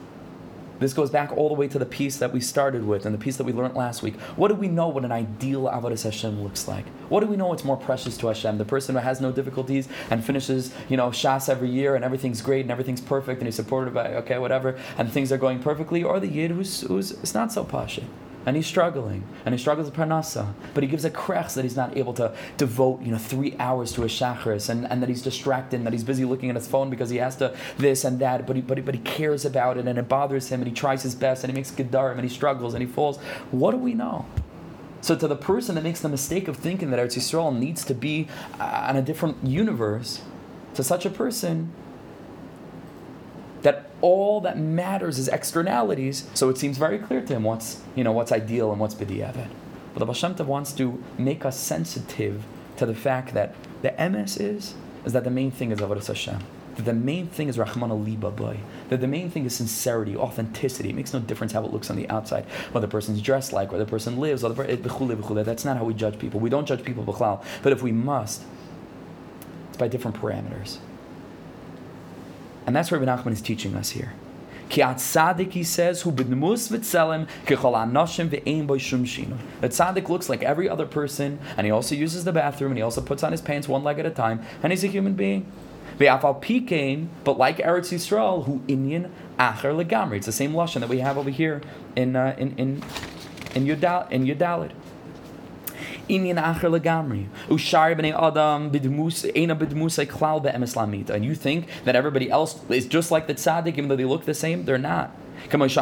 This goes back all the way to the piece that we started with and the piece that we learned last week. What do we know what an ideal Avodah Hashem looks like? What do we know what's more precious to Hashem? The person who has no difficulties and finishes, you know, Shas every year and everything's great and everything's perfect and he's supported by, okay, whatever, and things are going perfectly, or the Yid who's, who's it's not so pasha and he's struggling, and he struggles with parnasa, but he gives a krech that he's not able to devote, you know, three hours to a shacharis, and, and that he's distracted, and that he's busy looking at his phone because he has to this and that, but he, but he, but he cares about it, and it bothers him, and he tries his best, and he makes gedarim, and he struggles, and he falls. What do we know? So to the person that makes the mistake of thinking that Eretz Yisrael needs to be uh, on a different universe, to such a person, all that matters is externalities. So it seems very clear to him what's you know what's ideal and what's b'diavad. But the Baal wants to make us sensitive to the fact that the MS is is that the main thing is avodas Hashem. That the main thing is Rahman boy. That the main thing is sincerity, authenticity. It makes no difference how it looks on the outside, what the person's dressed like, where the person lives, or the eh, That's not how we judge people. We don't judge people. But if we must, it's by different parameters. And that's what Rabbi Nachman is teaching us here. Ki tzaddik, he says, who b'dmus v'tzelem kechol anoshim ve'ein boy shum shino. The tzaddik looks like every other person, and he also uses the bathroom, and he also puts on his pants one leg at a time, and he's a human being. Ve'afal pikein, but like Eretz Yisrael, who inyan acher legamri. It's the same lashon that we have over here in uh, in in in Yudal in Yudalid. Inyan acher legamri. Ushar b'nei adam b'dmus ena b'dmus klal be'emes lamita. And you think that everybody else is just like the tzaddik, even though they look the same? They're not. Mamish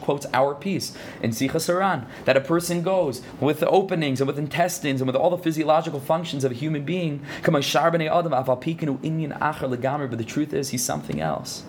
quotes our piece in Sichas HaRan that a person goes with the openings and with intestines and with all the physiological functions of a human being. But the truth is, he's something else.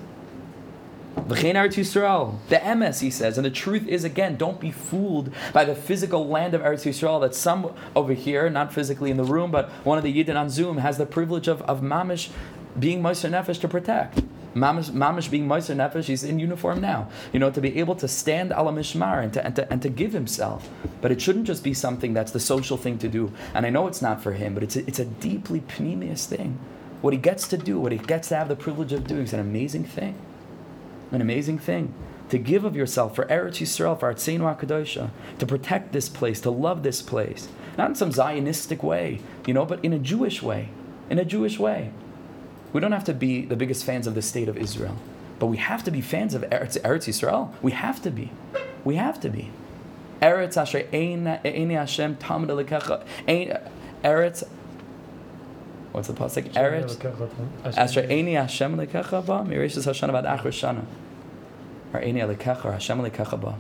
The MS, he says, and the truth is again, don't be fooled by the physical land of Eretz Yisrael that some over here, not physically in the room, but one of the Yidden on Zoom has the privilege of, of mamish being Meiser Nefesh to protect. Mamish, mamish being Meiser Nefesh, he's in uniform now. You know, to be able to stand ala mishmar and to, and, to, and to give himself. But it shouldn't just be something that's the social thing to do. And I know it's not for him, but it's a, it's a deeply pneumius thing. What he gets to do, what he gets to have the privilege of doing is an amazing thing an amazing thing. To give of yourself for Eretz Yisrael, for Artseinu HaKadosha, to protect this place, to love this place. Not in some Zionistic way, you know, but in a Jewish way. In a Jewish way. We don't have to be the biggest fans of the state of Israel, but we have to be fans of Eretz, Eretz Yisrael. We have to be. We have to be. Eretz Asher Eini Hashem Alekecha. Eretz What's the pasuk? Eretz. Asher Eini Hashem Lekecha Ba. Mirishas Hashanah Bad Achar Shana. Or Eini Lekecha or Hashem Lekecha Ba.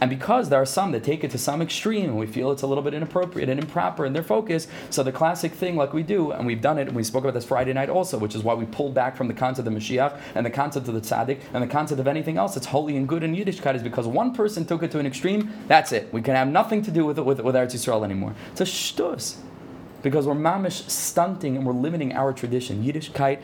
And because there are some that take it to some extreme and we feel it's a little bit inappropriate and improper in their focus, so the classic thing, like we do, and we've done it, and we spoke about this Friday night also, which is why we pulled back from the concept of the Mashiach and the concept of the tzaddik and the concept of anything else that's holy and good in Yiddishkeit is because one person took it to an extreme, that's it. We can have nothing to do with it with, with Eretz Yisrael anymore. It's a shtus because we're mamish stunting and we're limiting our tradition. Yiddishkeit,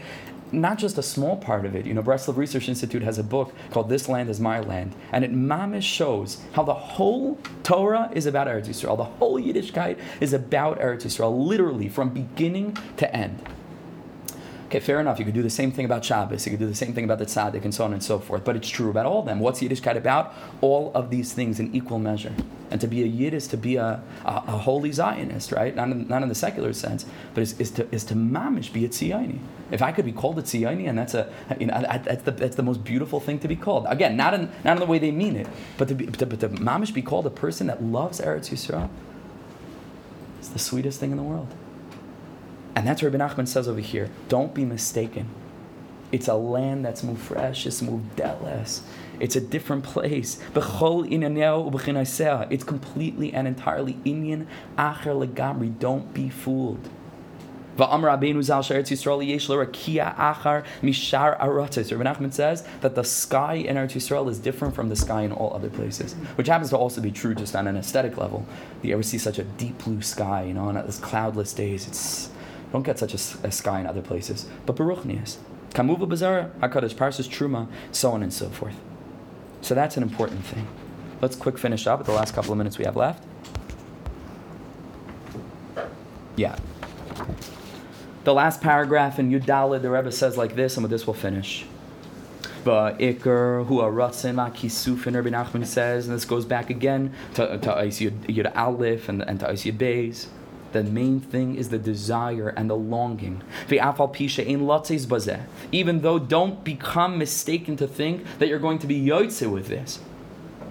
not just a small part of it. You know, Breslov Research Institute has a book called "This Land Is My Land," and it mamish shows how the whole Torah is about Eretz Yisrael. The whole Yiddishkeit is about Eretz Yisrael, literally from beginning to end. Okay, fair enough. You could do the same thing about Shabbos. You could do the same thing about the tzaddik and so on and so forth. But it's true about all of them. What's Yiddishkeit about? All of these things in equal measure. And to be a Yid is to be a, a, a holy Zionist, right? Not in, not in the secular sense, but is, is to is to mamish be a Tziyoni. If I could be called a Tziyoni, and that's a you know that's the that's the most beautiful thing to be called. Again, not in not in the way they mean it, but to be to, but to mamish be called a person that loves Eretz Yisrael. It's the sweetest thing in the world. And that's what Rabbi Nachman says over here. Don't be mistaken. It's a land that's mufresh, it's muvdeles. It's a different place. It's completely and entirely Indian. Acher legamri. Don't be fooled. Rabbi Nachman says that the sky in Eretz Yisrael is different from the sky in all other places, which happens to also be true just on an aesthetic level. You ever see such a deep blue sky, you know, on those cloudless days? It's don't get such a, a sky in other places. But Baruch Nias. Kamuva Bazara, HaKadosh, Parsis Truma, so on and so forth. So that's an important thing. Let's quick finish up with the last couple of minutes we have left. Yeah. The last paragraph in Yudalid, the Rebbe says like this, and with this we'll finish. Iker, who are Ratzin, Kisufin, Rabbi Nachman says, and this goes back again to, to Yud Aleph and, and to Yud Beis. The main thing is the desire and the longing. Even though, don't become mistaken to think that you're going to be yotze with this.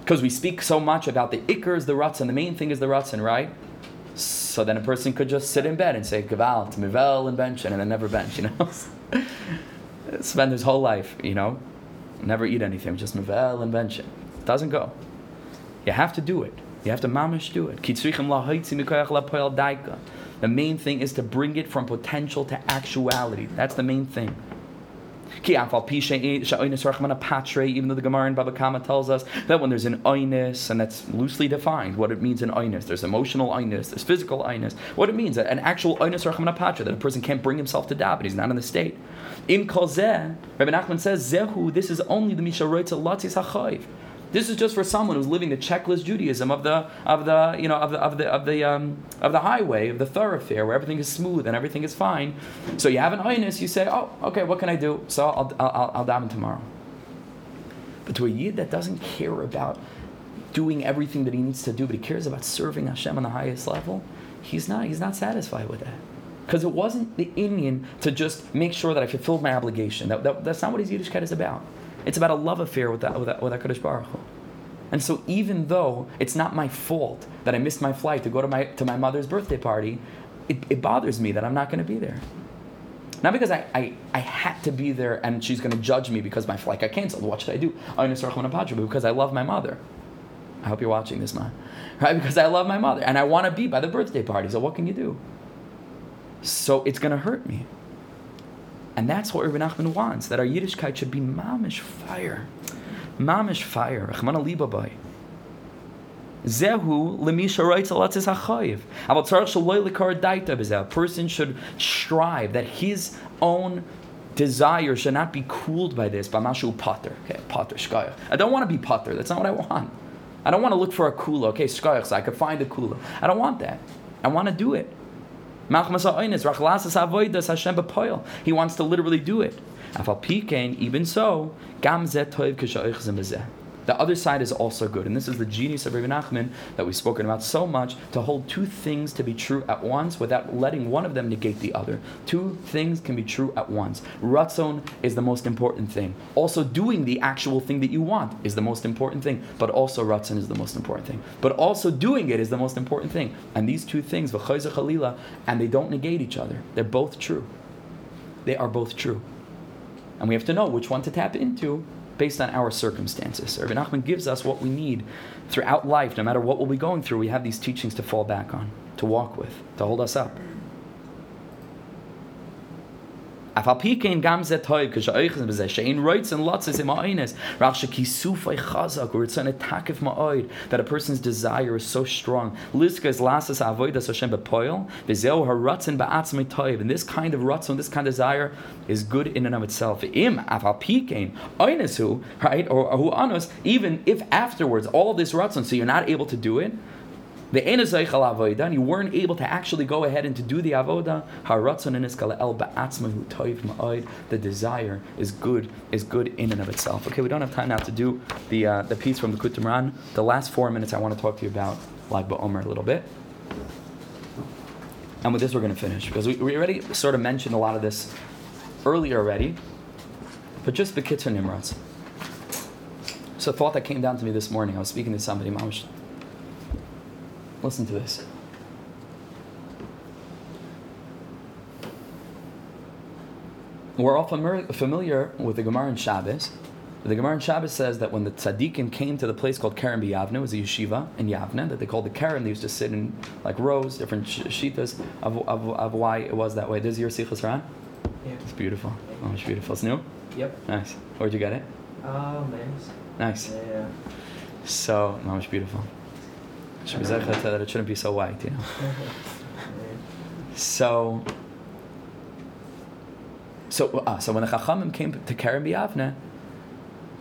Because we speak so much about the ikr is the ratzin, the main thing is the ratzin, right? So then a person could just sit in bed and say gavalt, mivel, and bench, and then never bench, you know? *laughs* Spend his whole life, you know? Never eat anything, just mivel and bench. It doesn't go. You have to do it. You have to mamish do it. The main thing is to bring it from potential to actuality. That's the main thing. Even though the Gemara in Baba Kama tells us that when there's an oinus, and that's loosely defined, what it means in oinus, there's emotional oinus, there's physical oinus. What it means, an actual oinus rachmana patra, that a person can't bring himself to daven, he's not in the state. In kozeh, Rabbi Nachman says, Zehu, this is only the misharoitza latzis hachoiv This is just for someone who's living the checklist Judaism of the of the you know of the of the of the um, of the highway of the thoroughfare where everything is smooth and everything is fine. So you have an aynus, you say, oh, okay, what can I do? So I'll I'll, I'll daven tomorrow. But to a yid that doesn't care about doing everything that he needs to do, but he cares about serving Hashem on the highest level, he's not he's not satisfied with that. Because it wasn't the Indian to just make sure that I fulfilled my obligation. That, that, that's not what his Yiddishkeit is about. It's about a love affair with that with, that, with HaKadosh Baruch Hu. And so even though it's not my fault that I missed my flight to go to my, to my mother's birthday party, it, it bothers me that I'm not going to be there. Not because I, I, I had to be there and she's going to judge me because my flight got canceled. What should I do? Because I love my mother. I hope you're watching this, man. Right? Because I love my mother and I want to be by the birthday party. So what can you do? So it's going to hurt me. And that's what Rabbi Nachman wants, that our Yiddishkeit should be mamish fire. Mamish fire. Rachmana libabai. Zehu lemisha writes a likar daita A person should strive that his own desire should not be cooled by this. By mashu. Okay, pater shkayach. I don't want to be pater. That's not what I want. I don't want to look for a kula. Okay, shkayach, so I could find a kula. I don't want that. I want to do it. He wants to literally do it. Even so, the other side is also good. And this is the genius of Rabbi Nachman that we've spoken about so much to hold two things to be true at once without letting one of them negate the other. Two things can be true at once. Ratzon is the most important thing. Also, doing the actual thing that you want is the most important thing. But also, Ratzon is the most important thing. But also, doing it is the most important thing. And these two things, Khalila, and they don't negate each other. They're both true. They are both true. And we have to know which one to tap into based on our circumstances. Rabbi Nachman gives us what we need throughout life, no matter what we'll be going through. We have these teachings to fall back on, to walk with, to hold us up. Afal pikein gam ze toy ke shoychen be ze shein roits and lots is im eines. Rach she kisuf ay chazak or it's an attack of ma'oid that a person's desire is so strong. Liska is lasas avoid as Hashem bepoil vezeu her rutzen ba'atzmei toy. And this kind of rutzen this kind of desire is good in and of itself. Im afal pikein einesu right or, who anos even if afterwards all this rutzen so you're not able to do it and you weren't able to actually go ahead and to do the avoda. The desire is good, is good in and of itself. Okay, we don't have time now to do the uh, the piece from the Kutumran. The last four minutes, I want to talk to you about Lag BaOmer a little bit. And with this, we're going to finish because we, we already sort of mentioned a lot of this earlier already. But just the Kitzur Nimrods. So a thought that came down to me this morning. I was speaking to somebody, Listen to this. We're all familiar with the Gemara in Shabbos. The Gemara in Shabbos says that when the tzaddikim came to the place called Kerem B'Yavne, it was a yeshiva in Yavne that they called the Keren. They used to sit in like rows, different shitas of, of, of why it was that way. This is your Sichas Ran? Yeah. It's beautiful. Oh, it's beautiful. It's new? Yep. Nice. Where'd you get it? Uh, nice. Nice. Yeah. So, no, it's beautiful that it shouldn't be so white, you know. so, so, uh, so when the Chachamim came to Kerem B'Yavne,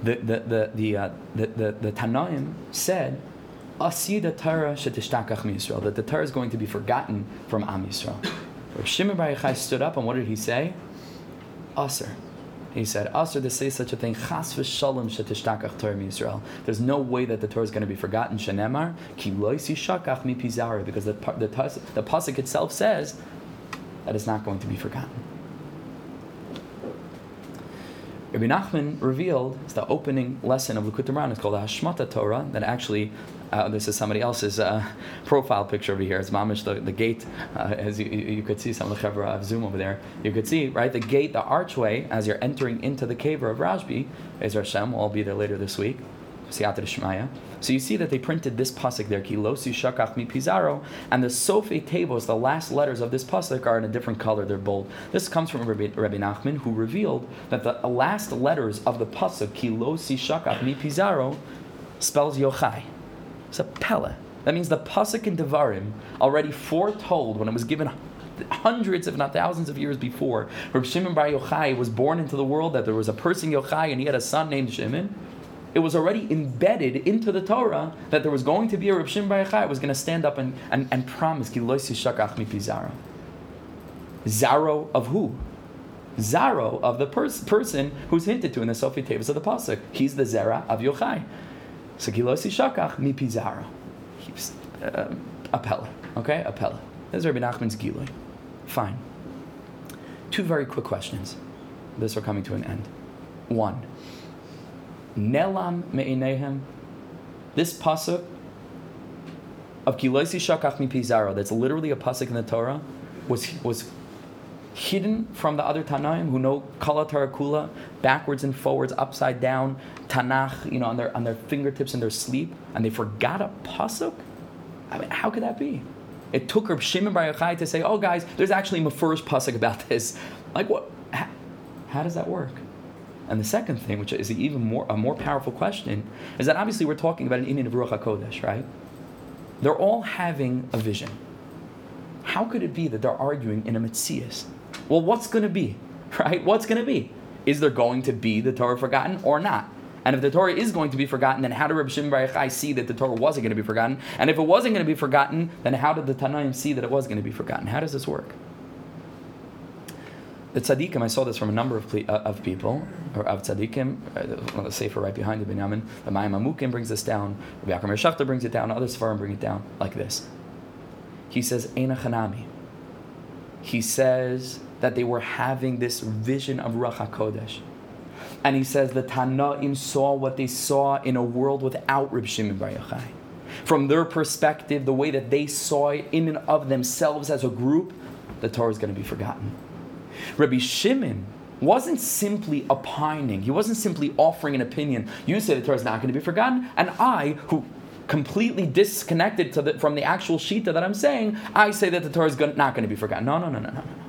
the the the the uh, the, the, the Tanaim said, "Asida Torah Yisrael," that the Torah is going to be forgotten from Am Yisrael. Shimon Bar Yochai stood up and what did he say? Aser. He said, Asr to say such a thing, Chas v'shalom shetishtachach Torah Yisrael. There's no way that the Torah is going to be forgotten. Shenemar, ki loisi shakach mi pizara, because the, the, the pasuk itself says that it's not going to be forgotten. Rabbi Nachman revealed it's the opening lesson of Likutei Moharan. It's called the Hashmata Torah. That actually, uh, this is somebody else's uh, *laughs* profile picture over here. It's mamish the, the gate, uh, as you, you, could see some of the chevra of Zoom over there. You could see right the gate, the archway as you're entering into the cave of Rashbi. Ezer Hashem will all be there later this week. So you see that they printed this pasuk there, ki losi shakach mi pizarro, and the sofei teivos, the last letters of this pasuk are in a different color, they're bold. This comes from Rabbi, Rabbi Nachman, who revealed that the last letters of the pasuk, Kilosi shakach mi pizarro, spells yochai. A pella. That means the pasuk in Devarim already foretold when it was given hundreds, if not thousands of years before, Rabbi Shimon Bar Yochai was born into the world that there was a person Yochai and he had a son named Shimon It was already embedded into the Torah that there was going to be a Reb Shimon Bar Yochai was going to stand up and, and, and promise Zaro of who? Zaro of the pers- person who's hinted to in the Sofi Tavis of the Pasuk. He's the Zera of Yochai. So Gilosi Shakach Mipi Zaro. He's uh, a Pella. Okay? A Pella. This is Rabbi Nachman's Giloi. Fine. Two very quick questions. This are coming to an end. One. Nelam me'enehem. This pasuk of Kiloisi Shakach Mi Pizaro, that's literally a pasuk in the Torah, was was hidden from the other Tanaim who know Kala Tarakula backwards and forwards, upside down, Tanakh, you know, on their on their fingertips in their sleep, and they forgot a pasuk. I mean, how could that be? It took Reb Shimon Bar Yochai to say, "Oh, guys, there's actually a first pasuk about this." Like, what? How, how does that work? And the second thing, which is even more a more powerful question, is that obviously we're talking about an Indian of Ruach HaKodesh, right? They're all having a vision. How could it be that they're arguing in a Metzias? Well, what's going to be, *laughs* right? What's going to be? Is there going to be the Torah forgotten or not? And if the Torah is going to be forgotten, then how did Reb Shimon see that the Torah wasn't going to be forgotten? And if it wasn't going to be forgotten, then how did the Tanaim see that it was going to be forgotten? How does this work? the tzaddikim, I saw this from a number of, ple- uh, of people, or of tzaddikim, uh, the sefer right behind you, Binyamin, the Mayim Amukim brings this down, Rabbi Yaakov Shachta brings it down, other Sfarim bring it down like this. He says, Eina Chanami. He says that they were having this vision of Ruach HaKodesh. And he says the Tanaim saw what they saw in a world without Rib Shimon Bar Yochai. From their perspective, the way that they saw it in and of themselves as a group, the Torah is going to be forgotten. Rabbi Shimon wasn't simply opining, he wasn't simply offering an opinion. You say the Torah is not going to be forgotten, and I, who completely disconnected the, from the actual shita that I'm saying, I say that the Torah is not going to be forgotten. No, no, no, no, no, no.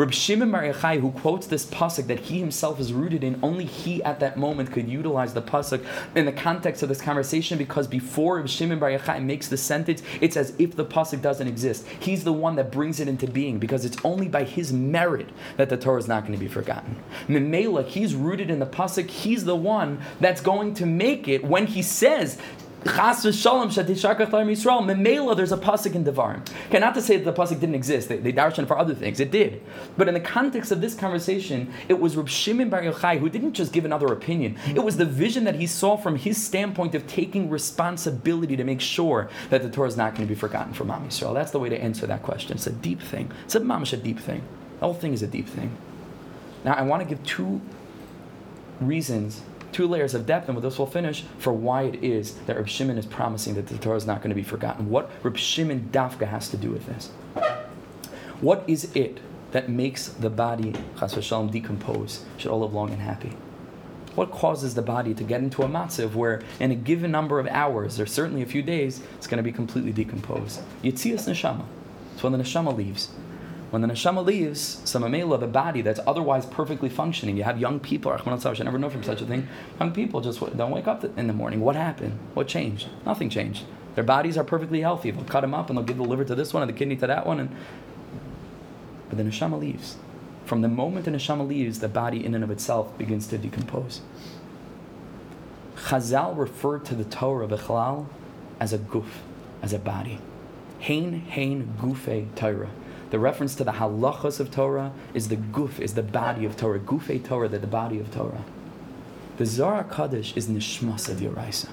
Reb Shimon Bar Yochai, who quotes this pasuk that he himself is rooted in, only he at that moment could utilize the pasuk in the context of this conversation because before Reb Shimon Bar Yochai makes the sentence, it's as if the pasuk doesn't exist. He's the one that brings it into being because it's only by his merit that the Torah is not going to be forgotten. Memela, he's rooted in the pasuk. He's the one that's going to make it when he says Chas v'shalom shetishakach l'am Yisrael. Memela, there's a pasuk in Devarim. Okay, not to say that the pasuk didn't exist. They, they darshan for other things. It did. But in the context of this conversation, it was Reb Shimon Bar Yochai who didn't just give another opinion. It was the vision that he saw from his standpoint of taking responsibility to make sure that the Torah is not going to be forgotten from Am Yisrael. That's the way to answer that question. It's a deep thing. It's a mamish a deep thing. The whole thing is a deep thing. Now, I want to give two reasons two layers of depth, and with this we'll finish, for why it is that Reb Shimon is promising that the Torah is not going to be forgotten. What Reb Shimon Dafka has to do with this. What is it that makes the body, chas v'shalom, decompose, should all live long and happy? What causes the body to get into a matziv where in a given number of hours, or certainly a few days, it's going to be completely decomposed? Yitzias neshama. It's when the neshama leaves. When the neshama leaves, some samamela, the body that's otherwise perfectly functioning, you have young people, I never know from such a thing, young people just don't wake up in the morning. What happened? What changed? Nothing changed. Their bodies are perfectly healthy. They'll cut them up and they'll give the liver to this one and the kidney to that one. And... But the neshama leaves. From the moment the neshama leaves, the body in and of itself begins to decompose. Chazal referred to the Torah Bechlal as a guf, as a body. Hain, hain, gufe, Torah. The reference to the halachas of Torah is the guf, is the body of Torah. Gufe Torah, the, the body of Torah. The Zohar Kadosh is nishmas of Yoraisa,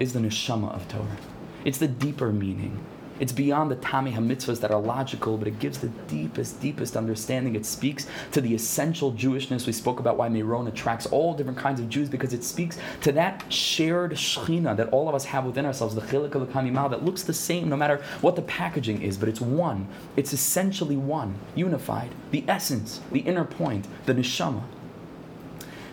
is the neshama of Torah. It's the deeper meaning. It's beyond the Tami HaMitzvahs that are logical, but it gives the deepest, deepest understanding. It speaks to the essential Jewishness. We spoke about why Meron attracts all different kinds of Jews because it speaks to that shared Shechina that all of us have within ourselves, the Chilik of the that looks the same no matter what the packaging is, but it's one. It's essentially one, unified. The essence, the inner point, the Neshama.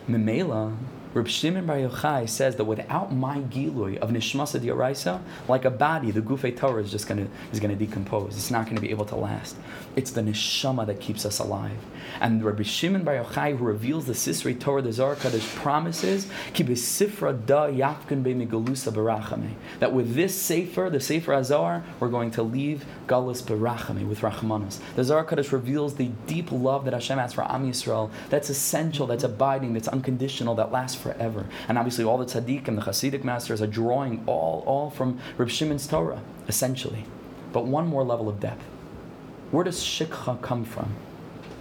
Memela, Reb Shimon Bar Yochai says that without my gilui of nishmasa diaraisa, like a body, the gufe Torah is just gonna is gonna decompose. It's not gonna be able to last. It's the neshama that keeps us alive. And Rabbi Shimon Bar Yochai, who reveals the Sisrei Torah, the Zohar Kadosh, promises ki besifra da yafkin barachame. That with this sefer, the Sefer HaZohar, we're going to leave galus barachame with rachmanas. The Zohar Kadosh reveals the deep love that Hashem has for Am Yisrael. That's essential. That's abiding. That's unconditional. That lasts forever. And obviously, all the tzaddik and the Hasidic masters are drawing all, all from Reb Shimon's Torah, essentially. But one more level of depth. Where does shikha come from?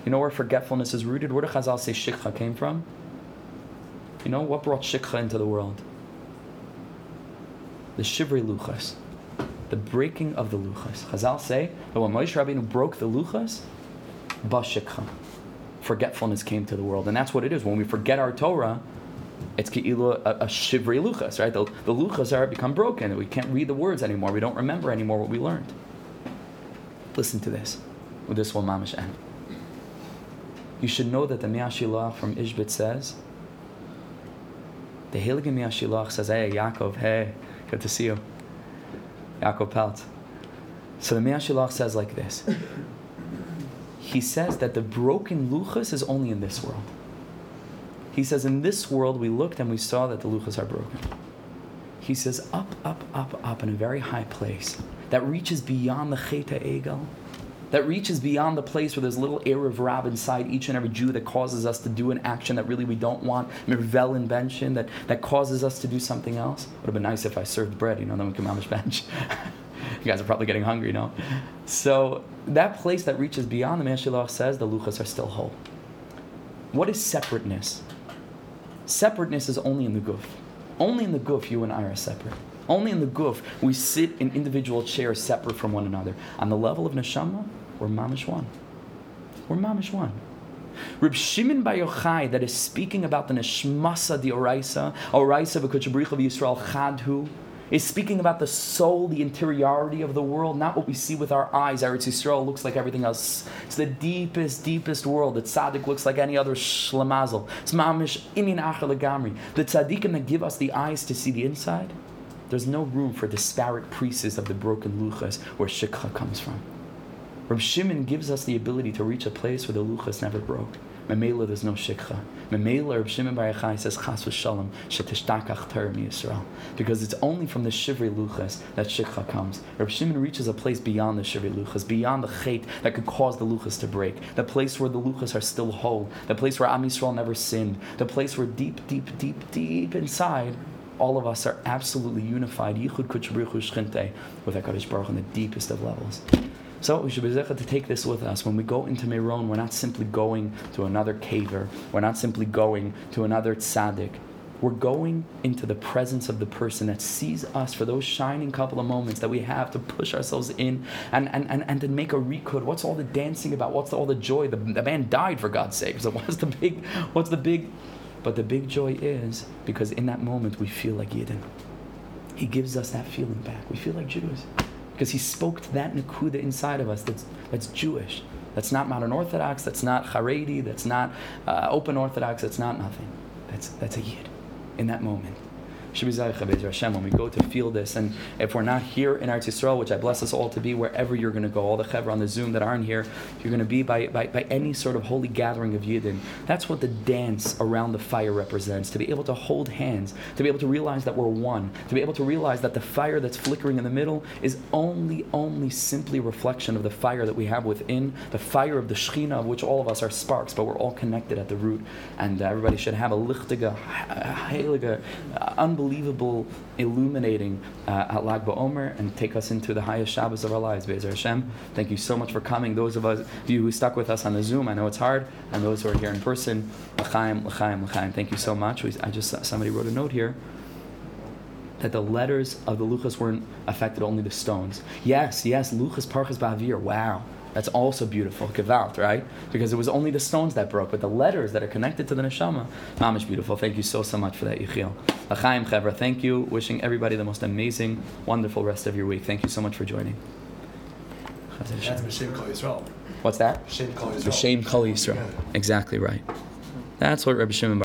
You know where forgetfulness is rooted? Where do Chazal say shikha came from? You know what brought shikha into the world? The shivri luchas, the breaking of the luchas. Chazal say that when Moshe Rabbeinu broke the luchas, bashikha, forgetfulness came to the world, and that's what it is. When we forget our Torah, it's ke'ilu a, a shivri luchas, right? The, the luchas are become broken. We can't read the words anymore. We don't remember anymore what we learned. Listen to this. With this will mamish end. You should know that the Mei HaShiloach from Izhbitz says, the Heilige Mei HaShiloach says, hey, Yaakov, hey, good to see you. Yaakov Pelt. So the Mei HaShiloach says like this. He says that the broken luchas is only in this world. He says, in this world we looked and we saw that the luchas are broken. He says, up, up, up, up in a very high place that reaches beyond the Cheit HaEgel that reaches beyond the place where there's little Erev Rav inside each and every Jew that causes us to do an action that really we don't want, Mirvel invention that, that causes us to do something else. Would have been nice if I served bread, you know, then we can mamish bench. *laughs* you guys are probably getting hungry, you know? So that place that reaches beyond, the Mei HaShiloach says the Luchas are still whole. What is separateness? Separateness is only in the guf. Only in the guf you and I are separate. Only in the guf we sit in individual chairs separate from one another. On the level of neshama, we're mamish one. We're mamish one. Reb Shimon Bar Yochai that is speaking about the neshmasa the oraisa, oraisa v'kuchabricha Yisrael chadhu, is speaking about the soul, the interiority of the world, not what we see with our eyes. Eretz Yisrael looks like everything else. It's the deepest, deepest world. The tzaddik looks like any other shlemazel. It's mamish imin legamri. The tzaddikim that give us the eyes to see the inside, there's no room for disparate priests of the broken luchas where shikha comes from. Reb Shimon gives us the ability to reach a place where the luchas never broke. Memela, there's no shikha. Shimon says, Chas v'shalom. Because it's only from the shivri luchas that shikha comes. Reb Shimon reaches a place beyond the shivri luchas, beyond the chait that could cause the luchas to break. The place where the luchas are still whole. The place where Am Yisrael never sinned. The place where deep, deep, deep, deep inside all of us are absolutely unified, Yichud Kuchabrichu with HaKadosh Baruch on the deepest of levels. So we should be to take this with us. When we go into Meron, we're not simply going to another kever. We're not simply going to another tzaddik. We're going into the presence of the person that sees us for those shining couple of moments that we have to push ourselves in and, and, and, and to make a rekud. What's all the dancing about? What's the, all the joy? The, the man died for God's sake. So *laughs* what's the big, what's the big, but the big joy is because in that moment we feel like Yidden. He gives us that feeling back. We feel like Jews because he spoke to that nakuda inside of us that's, that's Jewish. That's not modern Orthodox, that's not Haredi, that's not uh, open Orthodox, that's not nothing. That's, that's a Yid in that moment when we go to feel this. And if we're not here in Eretz Yisrael, which I bless us all to be, wherever you're going to go, all the chevra on the Zoom that aren't here, you're going to be by, by, by any sort of holy gathering of Yidden. That's what the dance around the fire represents. To be able to hold hands, to be able to realize that we're one, to be able to realize that the fire that's flickering in the middle is only, only simply reflection of the fire that we have within, the fire of the Shechina, of which all of us are sparks, but we're all connected at the root. And uh, everybody should have a lichtige, heilige, uh, unbelievable unbelievable illuminating uh, at Lag BaOmer and take us into the highest Shabbos of our lives, Be'ezer Hashem. Thank you so much for coming. Those of us, you who stuck with us on the Zoom, I know it's hard, and those who are here in person, l'chaim, l'chaim, l'chaim. Thank you so much. We, I just somebody wrote a note here that the letters of the Luchas weren't affected, only the stones. Yes, yes, Luchas Parchas Ba'avir. Wow. That's also beautiful, Gevalt, right? Because it was only the stones that broke, but the letters that are connected to the neshama, mamish beautiful. Thank you so, so much for that, Yechiel. L'chaim Chevra, thank you. Wishing everybody the most amazing, wonderful rest of your week. Thank you so much for joining. That's B'Shem Kol Yisrael. What's that? B'Shem Kol Yisrael. Kol Yisrael. Exactly right. That's what Rabbi Shimon